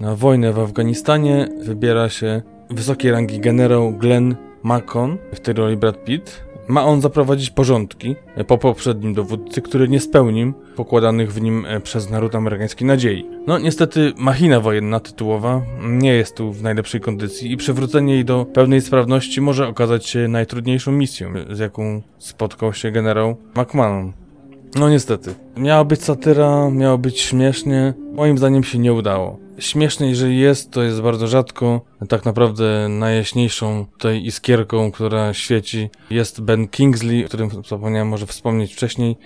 na wojnę w Afganistanie wybiera się wysokiej rangi generał Glenn Macon, w tej roli Brad Pitt. Ma on zaprowadzić porządki e, po poprzednim dowódcy, który nie spełnił pokładanych w nim e, przez naród amerykański nadziei. No niestety machina wojenna tytułowa nie jest tu w najlepszej kondycji i przywrócenie jej do pełnej sprawności może okazać się najtrudniejszą misją, z jaką spotkał się generał McMahon. No niestety. Miała być satyra, miało być śmiesznie. Moim zdaniem się nie udało. Śmiesznie, jeżeli jest, to jest bardzo rzadko. Tak naprawdę najjaśniejszą tutaj iskierką, która świeci, jest Ben Kingsley, o którym zapomniałem może wspomnieć wcześniej.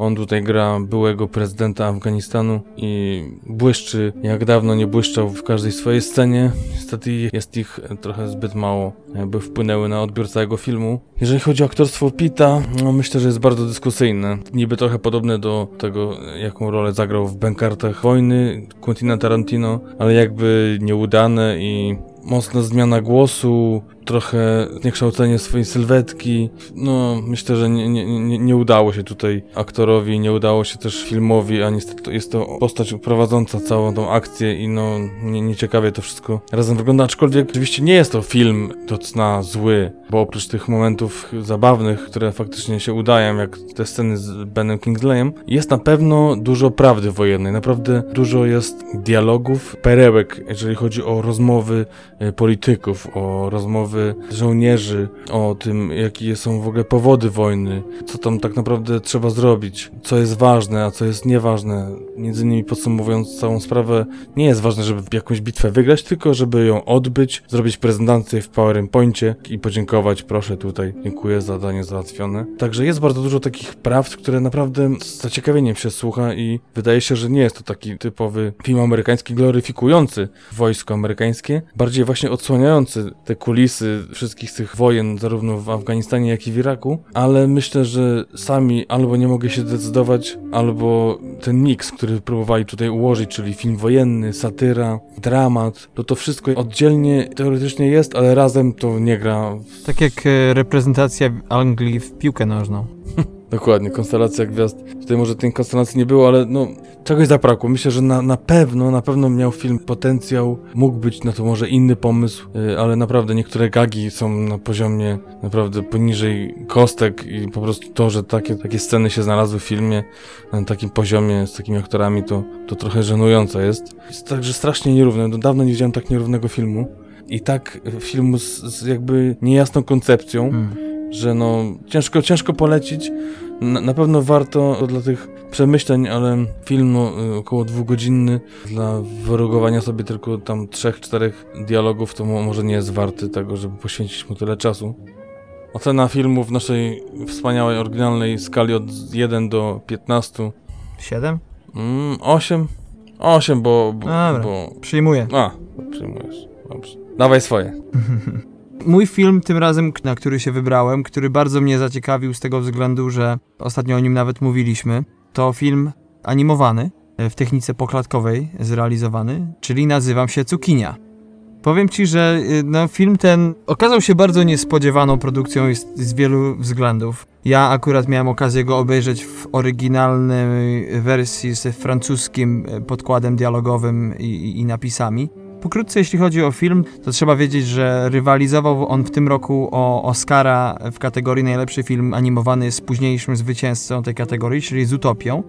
On tutaj gra byłego prezydenta Afganistanu i błyszczy jak dawno nie błyszczał w każdej swojej scenie. Niestety jest ich trochę zbyt mało, by wpłynęły na odbiór całego filmu. Jeżeli chodzi o aktorstwo Pita, no myślę, że jest bardzo dyskusyjne. Niby trochę podobne do tego, jaką rolę zagrał w Bękartach Wojny Quentina Tarantino, ale jakby nieudane i mocna zmiana głosu, trochę zniekształcenie swojej sylwetki. No, myślę, że nie, nie, nie, nie udało się tutaj aktorowi, nie udało się też filmowi, a niestety jest to postać prowadząca całą tą akcję i no, nie, nieciekawie to wszystko razem wygląda, aczkolwiek oczywiście nie jest to film do cna zły, bo oprócz tych momentów zabawnych, które faktycznie się udają, jak te sceny z Benem Kingsleyem, jest na pewno dużo prawdy wojennej, naprawdę dużo jest dialogów, perełek, jeżeli chodzi o rozmowy e, polityków, o rozmowy żołnierzy, o tym, jakie są w ogóle powody wojny, co tam tak naprawdę trzeba zrobić, co jest ważne, a co jest nieważne. Między innymi podsumowując całą sprawę, nie jest ważne, żeby jakąś bitwę wygrać, tylko żeby ją odbyć, zrobić prezentację w PowerPoincie i podziękować, proszę tutaj, dziękuję, zadanie załatwione. Także jest bardzo dużo takich prawd, które naprawdę z zaciekawieniem się słucha i wydaje się, że nie jest to taki typowy film amerykański gloryfikujący wojsko amerykańskie, bardziej właśnie odsłaniający te kulisy wszystkich tych wojen, zarówno w Afganistanie, jak i w Iraku, ale myślę, że sami albo nie mogę się zdecydować, albo ten miks, który próbowali tutaj ułożyć, czyli film wojenny, satyra, dramat, to to wszystko oddzielnie teoretycznie jest, ale razem to nie gra. Tak jak e, reprezentacja Anglii w piłkę nożną. Dokładnie, konstelacja gwiazd. Tutaj może tej konstelacji nie było, ale no czegoś zabrakło. Myślę, że na, na pewno, na pewno miał film potencjał, mógł być na to może inny pomysł, yy, ale naprawdę niektóre gagi są na poziomie naprawdę poniżej kostek i po prostu to, że takie, takie sceny się znalazły w filmie na takim poziomie z takimi aktorami, to, to trochę żenujące jest. Jest także strasznie nierówne. No, dawno nie widziałem tak nierównego filmu. I tak filmu z, z jakby niejasną koncepcją, Hmm. Że no ciężko, ciężko polecić. Na, na pewno warto dla tych przemyśleń, ale film no, y, około dwugodzinny dla wyrugowania sobie tylko tam trzech, czterech dialogów to mo, może nie jest warty tego, żeby poświęcić mu tyle czasu. Ocena filmu w naszej wspaniałej, oryginalnej skali od 1 do 15. Siedem? Mm, 8? 8, bo... bo, Dobra. bo... Przyjmuję. A, przyjmujesz. Dobrze. Dawaj swoje. Mój film tym razem, na który się wybrałem, który bardzo mnie zaciekawił z tego względu, że ostatnio o nim nawet mówiliśmy, to film animowany, e, w technice poklatkowej zrealizowany, czyli nazywam się Cukinia. Powiem ci, że y, no, film ten okazał się bardzo niespodziewaną produkcją z, z wielu względów. Ja akurat miałem okazję go obejrzeć w oryginalnej wersji z francuskim e, podkładem dialogowym i, i napisami. Pokrótce, jeśli chodzi o film, to trzeba wiedzieć, że rywalizował on w tym roku o Oscara w kategorii najlepszy film animowany z późniejszym zwycięzcą tej kategorii, czyli z Utopią.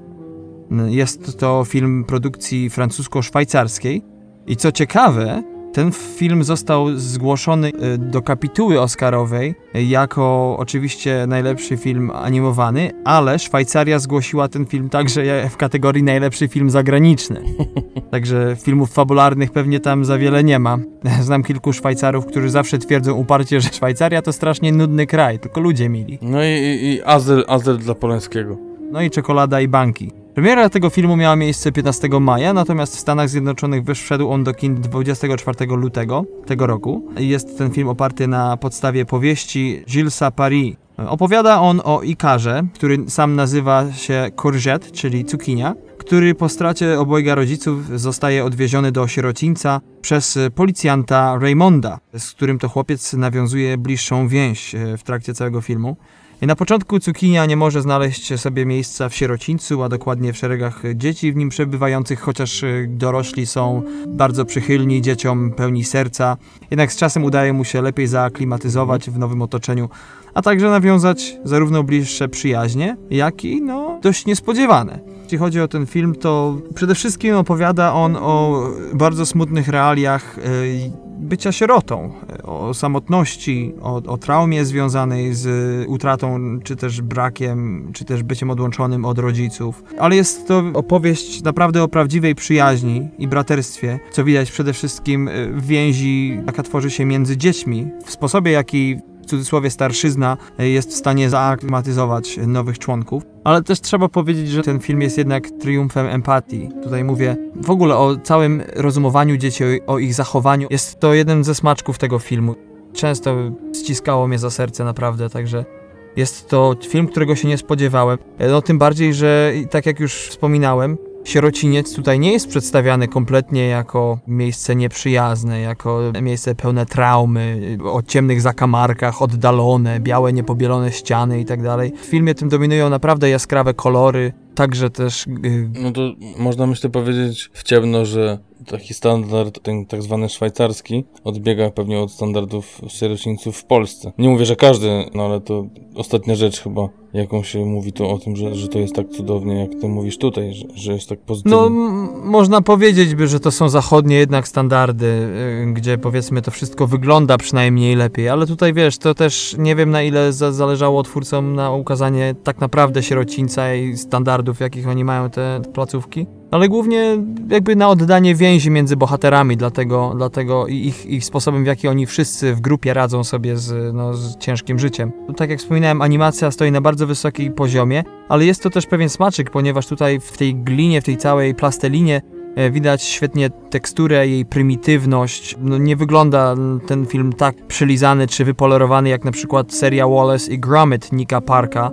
Jest to film produkcji francusko-szwajcarskiej. I co ciekawe, Ten film został zgłoszony y, do kapituły Oscarowej y, jako oczywiście najlepszy film animowany, ale Szwajcaria zgłosiła ten film także w kategorii najlepszy film zagraniczny. Także filmów fabularnych pewnie tam za wiele nie ma. Znam kilku Szwajcarów, którzy zawsze twierdzą uparcie, że Szwajcaria to strasznie nudny kraj, tylko ludzie mili. No i, i, i azyl, azyl dla Polańskiego. No i czekolada i banki. Premiera tego filmu miała miejsce 15 maja, natomiast w Stanach Zjednoczonych wyszedł on do kin 24 lutego tego roku. Jest ten film oparty na podstawie powieści Gillesa Paris. Opowiada on o Ikarze, który sam nazywa się Courgette, czyli cukinia, który po stracie obojga rodziców zostaje odwieziony do sierocińca przez policjanta Raymonda, z którym to chłopiec nawiązuje bliższą więź e, w trakcie całego filmu. Na początku cukinia nie może znaleźć sobie miejsca w sierocińcu, a dokładnie w szeregach dzieci w nim przebywających, chociaż y, dorośli są bardzo przychylni dzieciom, pełni serca. Jednak z czasem udaje mu się lepiej zaaklimatyzować w nowym otoczeniu, a także nawiązać zarówno bliższe przyjaźnie, jak i no, dość niespodziewane. Jeśli chodzi o ten film, to przede wszystkim opowiada on o bardzo smutnych realiach y, bycia sierotą, o samotności, o, o, traumie związanej z utratą, czy też brakiem, czy też byciem odłączonym od rodziców. Ale jest to opowieść naprawdę o prawdziwej przyjaźni i braterstwie, co widać przede wszystkim w więzi, jaka tworzy się między dziećmi, w sposobie, jaki cudzysłowie starszyzna jest w stanie zaaklimatyzować nowych członków. Ale też trzeba powiedzieć, że ten film jest jednak triumfem empatii. Tutaj mówię w ogóle o całym rozumowaniu dzieci, o ich zachowaniu. Jest to jeden ze smaczków tego filmu. Często ściskało mnie za serce naprawdę, także jest to film, którego się nie spodziewałem. No tym bardziej, że tak jak już wspominałem, Sierociniec tutaj nie jest przedstawiany kompletnie jako miejsce nieprzyjazne, jako miejsce pełne traumy, o ciemnych zakamarkach, oddalone, białe, niepobielone ściany itd. Tak w filmie tym dominują naprawdę jaskrawe kolory, także też... Yy... No to można myślę powiedzieć w ciemno, że taki standard, ten tak zwany szwajcarski, odbiega pewnie od standardów sierocińców w Polsce. Nie mówię, że każdy, no ale to ostatnia rzecz chyba, jaką się mówi to o tym, że, że to jest tak cudownie, jak ty mówisz tutaj, że, że jest tak pozytywnie. No, można powiedzieć by, że to są zachodnie jednak standardy, yy, gdzie powiedzmy to wszystko wygląda przynajmniej lepiej, ale tutaj wiesz, to też nie wiem na ile za zależało twórcom na ukazanie tak naprawdę sierocińca i standardów, jakich oni mają te placówki ale głównie jakby na oddanie więzi między bohaterami, dlatego, dlatego ich, ich sposobem, w jaki oni wszyscy w grupie radzą sobie z, no, z ciężkim życiem. Tak jak wspominałem, animacja stoi na bardzo wysokim poziomie, ale jest to też pewien smaczek, ponieważ tutaj w tej glinie, w tej całej plastelinie e, Widać świetnie teksturę, jej prymitywność. No, nie wygląda ten film tak przylizany czy wypolerowany jak na przykład seria Wallace i Gromit Nika Parka,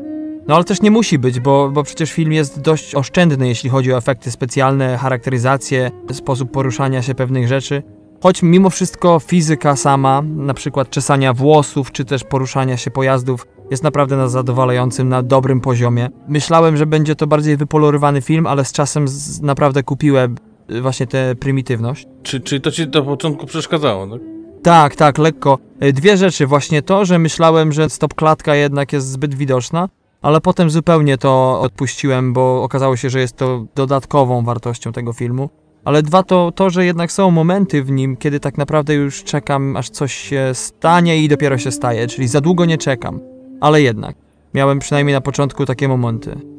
no ale też nie musi być, bo, bo przecież film jest dość oszczędny, jeśli chodzi o efekty specjalne, charakteryzację, sposób poruszania się pewnych rzeczy. Choć mimo wszystko fizyka sama, na przykład czesania włosów, czy też poruszania się pojazdów, jest naprawdę na zadowalającym, na dobrym poziomie. Myślałem, że będzie to bardziej wypolerowany film, ale z czasem z, naprawdę kupiłem właśnie tę prymitywność. Czy, czy to ci do początku przeszkadzało, tak? Tak, tak, lekko. Dwie rzeczy. Właśnie to, że myślałem, że stop klatka jednak jest zbyt widoczna, ale potem zupełnie to odpuściłem, bo okazało się, że jest to dodatkową wartością tego filmu. Ale dwa to to, że jednak są momenty w nim, kiedy tak naprawdę już czekam, aż coś się stanie i dopiero się staje, czyli za długo nie czekam. Ale jednak, miałem przynajmniej na początku takie momenty.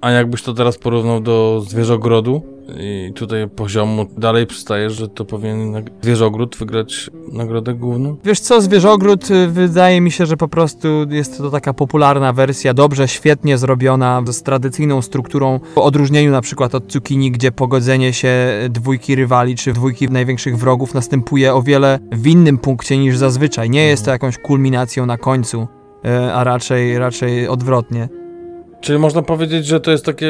A jakbyś to teraz porównał do Zwierzogrodu i tutaj poziomu dalej przystajesz, że to powinien Zwierzogród wygrać nagrodę główną? Wiesz co, Zwierzogród y, wydaje mi się, że po prostu jest to taka popularna wersja, dobrze, świetnie zrobiona, z tradycyjną strukturą, w odróżnieniu na przykład od Cukinii, gdzie pogodzenie się dwójki rywali czy dwójki największych wrogów następuje o wiele w innym punkcie niż zazwyczaj. Nie jest to jakąś kulminacją na końcu, y, a raczej, raczej odwrotnie. Czyli można powiedzieć, że to jest takie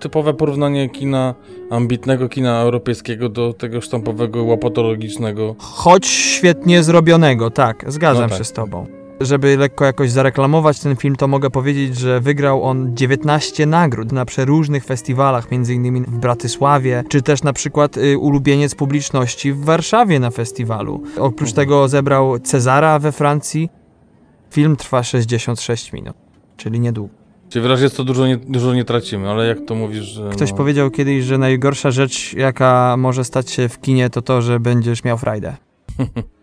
typowe porównanie kina, ambitnego kina europejskiego do tego sztampowego, łopatologicznego. Choć świetnie zrobionego, tak, zgadzam no tak. się z tobą. Żeby lekko jakoś zareklamować ten film, to mogę powiedzieć, że wygrał on 19 nagród na przeróżnych festiwalach, m.in. w Bratysławie, czy też na przykład y, ulubieniec publiczności w Warszawie na festiwalu. Oprócz mhm. tego zebrał Cezara we Francji. Film trwa 66 minut, czyli niedługo. Czyli w razie co dużo nie, dużo nie tracimy, ale jak to mówisz, że... Ktoś no, powiedział kiedyś, że najgorsza rzecz, jaka może stać się w kinie, to to, że będziesz miał frajdę.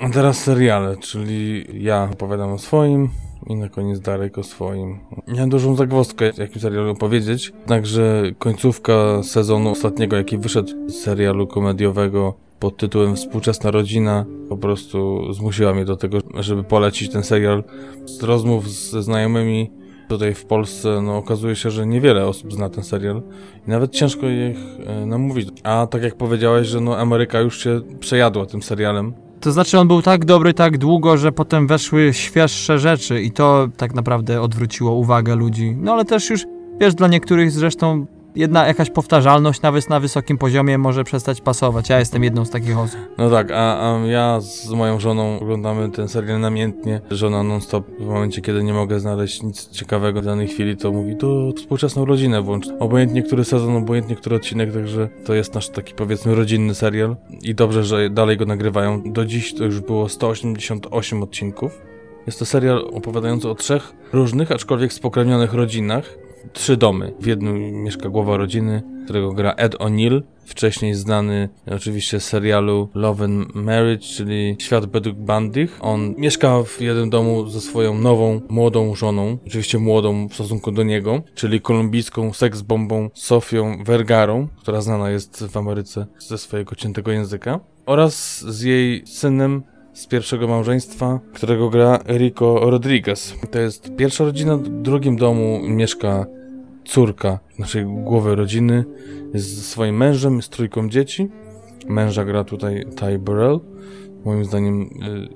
A teraz seriale, czyli ja opowiadam o swoim i na koniec Darek o swoim. Miałem dużą zagwozdkę, jakim serialu opowiedzieć, jednakże końcówka sezonu ostatniego, jaki wyszedł z serialu komediowego pod tytułem Współczesna Rodzina, po prostu zmusiła mnie do tego, żeby polecić ten serial. Z rozmów ze znajomymi tutaj w Polsce, no okazuje się, że niewiele osób zna ten serial i nawet ciężko ich e, namówić. A tak jak powiedziałeś, że no Ameryka już się przejadła tym serialem, To znaczy on był tak dobry tak długo, że potem weszły świeższe rzeczy i to tak naprawdę odwróciło uwagę ludzi. No ale też już, wiesz, dla niektórych zresztą jedna jakaś powtarzalność nawet na wysokim poziomie może przestać pasować. Ja jestem jedną z takich osób. No tak, a, a ja z moją żoną oglądamy ten serial namiętnie. Żona non-stop w momencie, kiedy nie mogę znaleźć nic ciekawego w danej chwili, to mówi, to współczesną rodzinę włącz. Obojętnie który sezon, obojętnie który odcinek, także to jest nasz taki powiedzmy rodzinny serial. I dobrze, że dalej go nagrywają. Do dziś to już było 188 odcinków. Jest to serial opowiadający o trzech różnych, aczkolwiek spokrewnionych rodzinach. Trzy domy. W jednym mieszka głowa rodziny, którego gra Ed O'Neill, wcześniej znany oczywiście z serialu Love and Marriage, czyli Świat według Bandych. On mieszka w jednym domu ze swoją nową, młodą żoną, oczywiście młodą w stosunku do niego, czyli kolumbijską seksbombą Sofią Vergarą, która znana jest w Ameryce ze swojego ciętego języka, oraz z jej synem z pierwszego małżeństwa, którego gra Rico Rodriguez. To jest pierwsza rodzina, w drugim domu mieszka córka naszej głowy rodziny ze swoim mężem, z trójką dzieci. Męża gra tutaj Ty Burrell. Moim zdaniem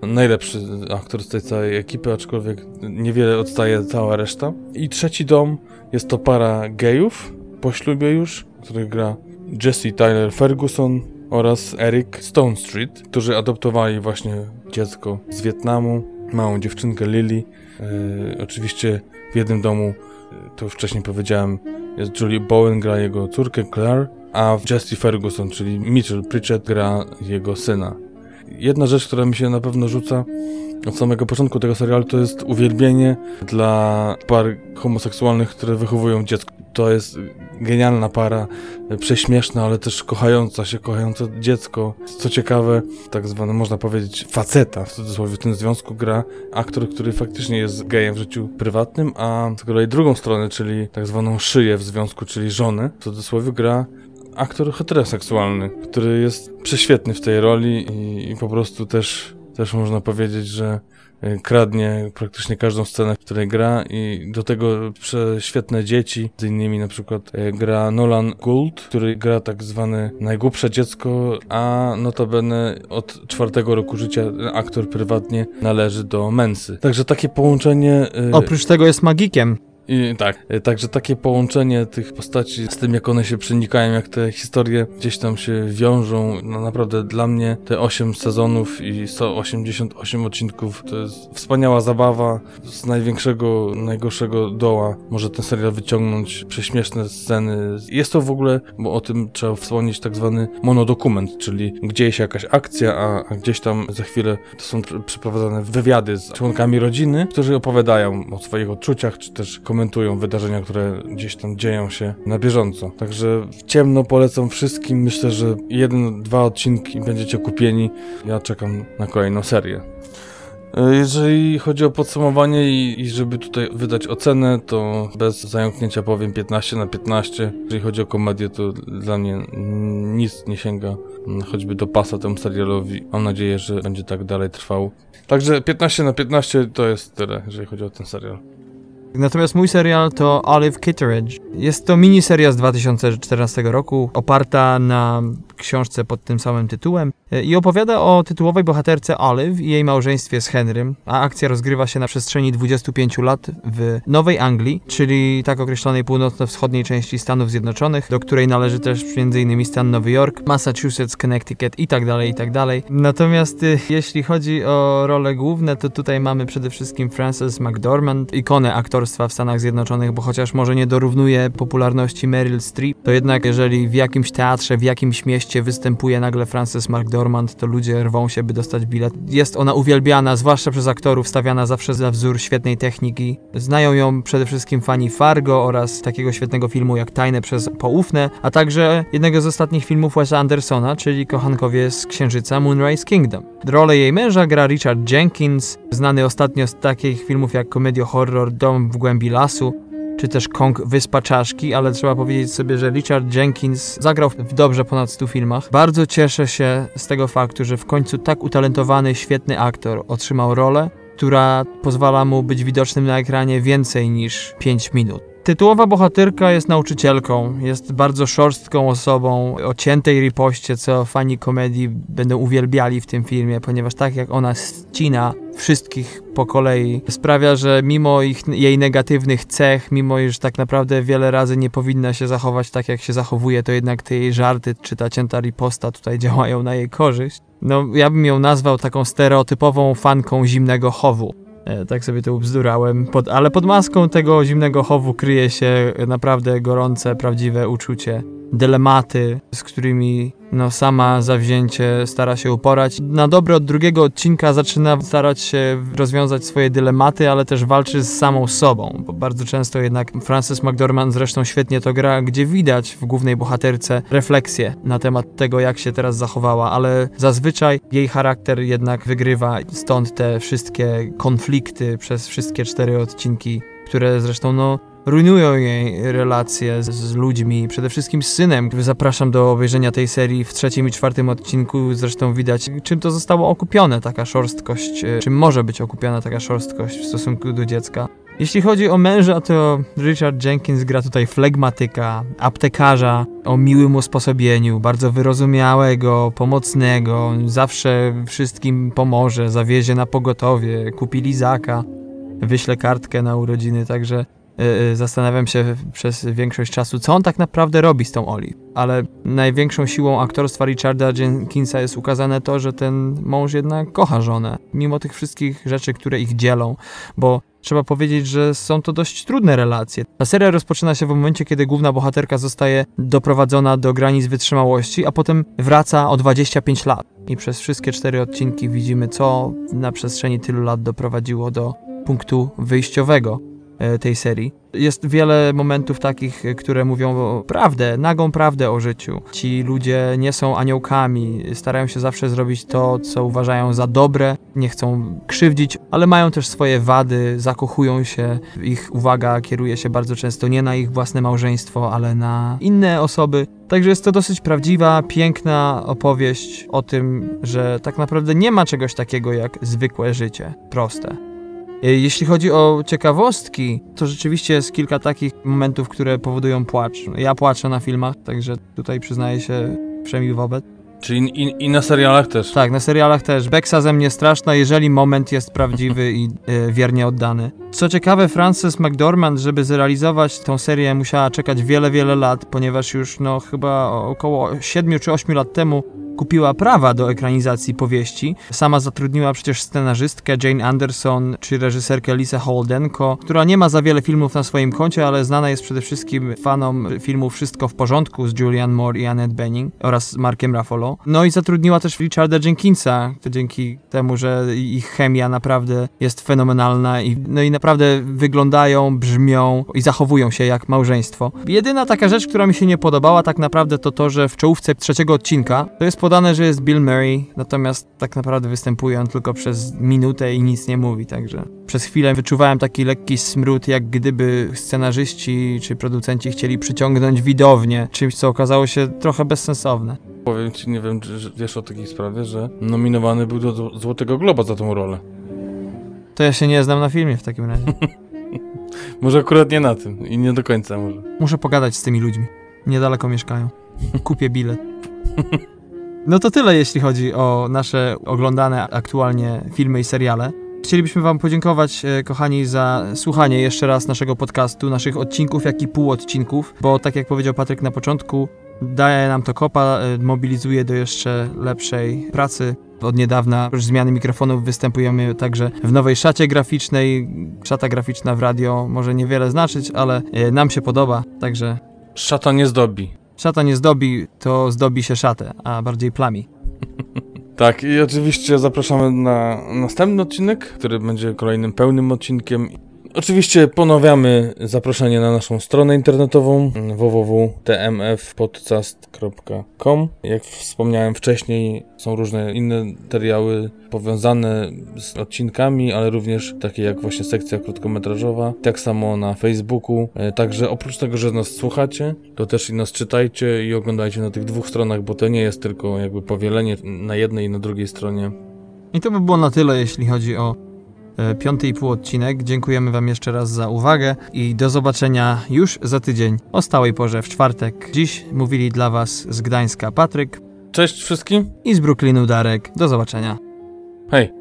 y, najlepszy aktor z tej całej ekipy, aczkolwiek niewiele odstaje cała reszta. I trzeci dom jest to para gejów po ślubie już, który gra Jesse Tyler Ferguson oraz Eric Stone Street, którzy adoptowali właśnie dziecko z Wietnamu, małą dziewczynkę Lily. Y, oczywiście w jednym domu to już wcześniej powiedziałem, jest Julie Bowen, gra jego córkę Claire, a Jesse Ferguson, czyli Mitchell Pritchett, gra jego syna. Jedna rzecz, która mi się na pewno rzuca od samego początku tego serialu, to jest uwielbienie dla par homoseksualnych, które wychowują dziecko. To jest genialna para, prześmieszna, ale też kochająca się, kochające dziecko. Co ciekawe, tak zwany, można powiedzieć, faceta w cudzysłowie w tym związku gra aktor, który faktycznie jest gejem w życiu prywatnym, a z kolei drugą stronę, czyli tak zwaną szyję w związku, czyli żonę, w cudzysłowie gra aktor heteroseksualny, który jest prześwietny w tej roli i, i po prostu też, też można powiedzieć, że y, kradnie praktycznie każdą scenę, w której gra i do tego prześwietne dzieci, z innymi na przykład y, gra Nolan Gould, który gra tak zwane najgłupsze dziecko, a notabene od czwartego roku życia aktor prywatnie należy do Mensy. Także takie połączenie... Oprócz tego jest magikiem. I tak, y, także takie połączenie tych postaci z tym, jak one się przenikają, jak te historie gdzieś tam się wiążą, no naprawdę dla mnie te 8 sezonów i 188 odcinków to jest wspaniała zabawa. Z największego, najgorszego doła może ten serial wyciągnąć prześmieszne sceny. Jest to w ogóle, bo o tym trzeba wspomnieć, tak zwany monodokument, czyli gdzieś jakaś akcja, a, a gdzieś tam za chwilę to są pr- przeprowadzane wywiady z członkami rodziny, którzy opowiadają o swoich odczuciach, czy też komentują wydarzenia, które gdzieś tam dzieją się na bieżąco. Także w ciemno polecam wszystkim. Myślę, że jeden, dwa odcinki będziecie kupieni. Ja czekam na kolejną serię. E, Jeżeli chodzi o podsumowanie i, i żeby tutaj wydać ocenę, to bez zająknięcia powiem 15 na 15. Jeżeli chodzi o komedię, to dla mnie nic nie sięga mm, choćby do pasa temu serialowi. Mam nadzieję, że będzie tak dalej trwał. Także 15 na 15 to jest tyle, jeżeli chodzi o ten serial. Natomiast mój serial to Olive Kitteridge. Jest to miniseria z 2014 roku, oparta na książce pod tym samym tytułem e, i opowiada o tytułowej bohaterce Olive i jej małżeństwie z Henrym, a akcja rozgrywa się na przestrzeni 25 lat w Nowej Anglii, czyli tak określonej północno-wschodniej części Stanów Zjednoczonych, do której należy też m.in. stan Nowy Jork, Massachusetts, Connecticut i tak dalej, i tak. Natomiast y, jeśli chodzi o role główne, to tutaj mamy przede wszystkim Frances McDormand, ikonę aktorską aktorstwa w Stanach Zjednoczonych, bo chociaż może nie dorównuje popularności Meryl Streep, to jednak jeżeli w jakimś teatrze, w jakimś mieście występuje nagle Frances McDormand, to ludzie rwą się, by dostać bilet. Jest ona uwielbiana, zwłaszcza przez aktorów, stawiana zawsze za wzór świetnej techniki. Znają ją przede wszystkim fani Fargo oraz takiego świetnego filmu jak Tajne przez Poufne, a także jednego z ostatnich filmów Wes'a Andersona, czyli kochankowie z Księżyca Moonrise Kingdom. Rolę jej męża gra Richard Jenkins, znany ostatnio z takich filmów jak komedio horror Dom w głębi lasu, czy też Kong Wyspa Czaszki, ale trzeba powiedzieć sobie, że Richard Jenkins zagrał w dobrze ponad 100 filmach. Bardzo cieszę się z tego faktu, że w końcu tak utalentowany, świetny aktor otrzymał rolę, która pozwala mu być widocznym na ekranie więcej niż 5 minut. Tytułowa bohaterka jest nauczycielką, jest bardzo szorstką osobą o ciętej ripoście, co fani komedii będą uwielbiali w tym filmie, ponieważ tak jak ona ścina wszystkich po kolei, sprawia, że mimo ich, jej negatywnych cech, mimo iż tak naprawdę wiele razy nie powinna się zachować tak, jak się zachowuje, to jednak te jej żarty czy ta cięta riposta tutaj działają na jej korzyść. No, ja bym ją nazwał taką stereotypową fanką zimnego chowu. E, tak sobie to ubzdurałem, pod, ale pod maską tego zimnego chowu kryje się naprawdę gorące, prawdziwe uczucie, dylematy, z którymi no sama zawzięcie stara się uporać. Na dobre od drugiego odcinka zaczyna starać się rozwiązać swoje dylematy, ale też walczy z samą sobą, bo bardzo często jednak Frances McDormand zresztą świetnie to gra, gdzie widać w głównej bohaterce refleksję na temat tego, jak się teraz zachowała, ale zazwyczaj jej charakter jednak wygrywa, stąd te wszystkie konflikty przez wszystkie cztery odcinki, które zresztą no rujnują jej relacje z, z, ludźmi, przede wszystkim z synem. Zapraszam do obejrzenia tej serii w trzecim i czwartym odcinku. Zresztą widać, czym to zostało okupione, taka szorstkość, e, czym może być okupiona taka szorstkość w stosunku do dziecka. Jeśli chodzi o męża, to Richard Jenkins gra tutaj flegmatyka, aptekarza o miłym usposobieniu, bardzo wyrozumiałego, pomocnego, zawsze wszystkim pomoże, zawiezie na pogotowie, kupi lizaka, wyśle kartkę na urodziny, także zastanawiam się przez większość czasu, co on tak naprawdę robi z tą Oli. Ale największą siłą aktorstwa Richarda Jenkinsa jest ukazane to, że ten mąż jednak kocha żonę, mimo tych wszystkich rzeczy, które ich dzielą, bo trzeba powiedzieć, że są to dość trudne relacje. Ta seria rozpoczyna się w momencie, kiedy główna bohaterka zostaje doprowadzona do granic wytrzymałości, a potem wraca o 25 lat. I przez wszystkie cztery odcinki widzimy, co na przestrzeni tylu lat doprowadziło do punktu wyjściowego tej serii. Jest wiele momentów takich, e, które mówią prawdę, nagą prawdę o życiu. Ci ludzie nie są aniołkami, starają się zawsze zrobić to, co uważają za dobre, nie chcą krzywdzić, ale mają też swoje wady, zakochują się. Ich uwaga kieruje się bardzo często nie na ich własne małżeństwo, ale na inne osoby. Także jest to dosyć prawdziwa, piękna opowieść o tym, że tak naprawdę nie ma czegoś takiego jak zwykłe życie, proste. E, jeśli chodzi o ciekawostki, to rzeczywiście jest kilka takich momentów, które powodują płacz. Ja płaczę na filmach, także tutaj przyznaję się przynajmniej wobec. Czyli i, i, na serialach też? Tak, na serialach też. Beksa ze mnie straszna, jeżeli moment jest prawdziwy i e, wiernie oddany. Co ciekawe, Frances McDormand, żeby zrealizować tą serię, musiała czekać wiele, wiele lat, ponieważ już no chyba około 7 czy 8 lat temu kupiła prawa do ekranizacji powieści. Sama zatrudniła przecież scenarzystkę Jane Anderson czy reżyserkę Lisa Holdenko, która nie ma za wiele filmów na swoim koncie, ale znana jest przede wszystkim fanom filmu Wszystko w porządku z Julianne Moore i Annette Bening oraz Markiem Ruffalo. No i zatrudniła też Richarda Jenkinsa, to dzięki temu, że ich chemia naprawdę jest fenomenalna i, no i naprawdę wyglądają, brzmią i zachowują się jak małżeństwo. Jedyna taka rzecz, która mi się nie podobała tak naprawdę to to, że w czołówce trzeciego odcinka to jest podane, że jest Bill Murray, natomiast tak naprawdę występuje on tylko przez minutę i nic nie mówi, także przez chwilę wyczuwałem taki lekki smród, jak gdyby scenarzyści czy producenci chcieli przyciągnąć widownię, czymś co okazało się trochę bezsensowne. Powiem ci, nie wiem, czy wiesz o takiej sprawie, że nominowany był do Złotego Globa za tą rolę. To ja się nie znam na filmie w takim razie. może akurat nie na tym i nie do końca może. Muszę pogadać z tymi ludźmi. Niedaleko mieszkają. Kupię bilet. No to tyle, jeśli chodzi o nasze oglądane aktualnie filmy i seriale. Chcielibyśmy Wam podziękować, e, kochani, za słuchanie jeszcze raz naszego podcastu, naszych odcinków, jak i półodcinków, bo tak jak powiedział Patryk na początku, daje nam to kopa, e, mobilizuje do jeszcze lepszej pracy Od niedawna, oprócz zmiany mikrofonów, występujemy także w nowej szacie graficznej. Szata graficzna w radio może niewiele znaczyć, ale e, nam się podoba, także Szata nie zdobi. Szata nie zdobi, to zdobi się szatę, a bardziej plami. Tak, i oczywiście zapraszamy na następny odcinek, który będzie kolejnym pełnym odcinkiem. Oczywiście ponawiamy zaproszenie na naszą stronę internetową www.tmfpodcast.com. Jak wspomniałem wcześniej, są różne inne materiały powiązane z odcinkami, ale również takie jak właśnie sekcja krótkometrażowa. Tak samo na Facebooku. E, Także oprócz tego, że nas słuchacie, to też i nas czytajcie i oglądajcie na tych dwóch stronach, bo to nie jest tylko jakby powielenie na jednej i na drugiej stronie. I to by było na tyle, jeśli chodzi o piąty i pół odcinek. Dziękujemy Wam jeszcze raz za uwagę i do zobaczenia już za tydzień o stałej porze w czwartek. Dziś mówili dla Was z Gdańska Patryk Cześć wszystkim. i z Brooklynu Darek. Do zobaczenia. Hej.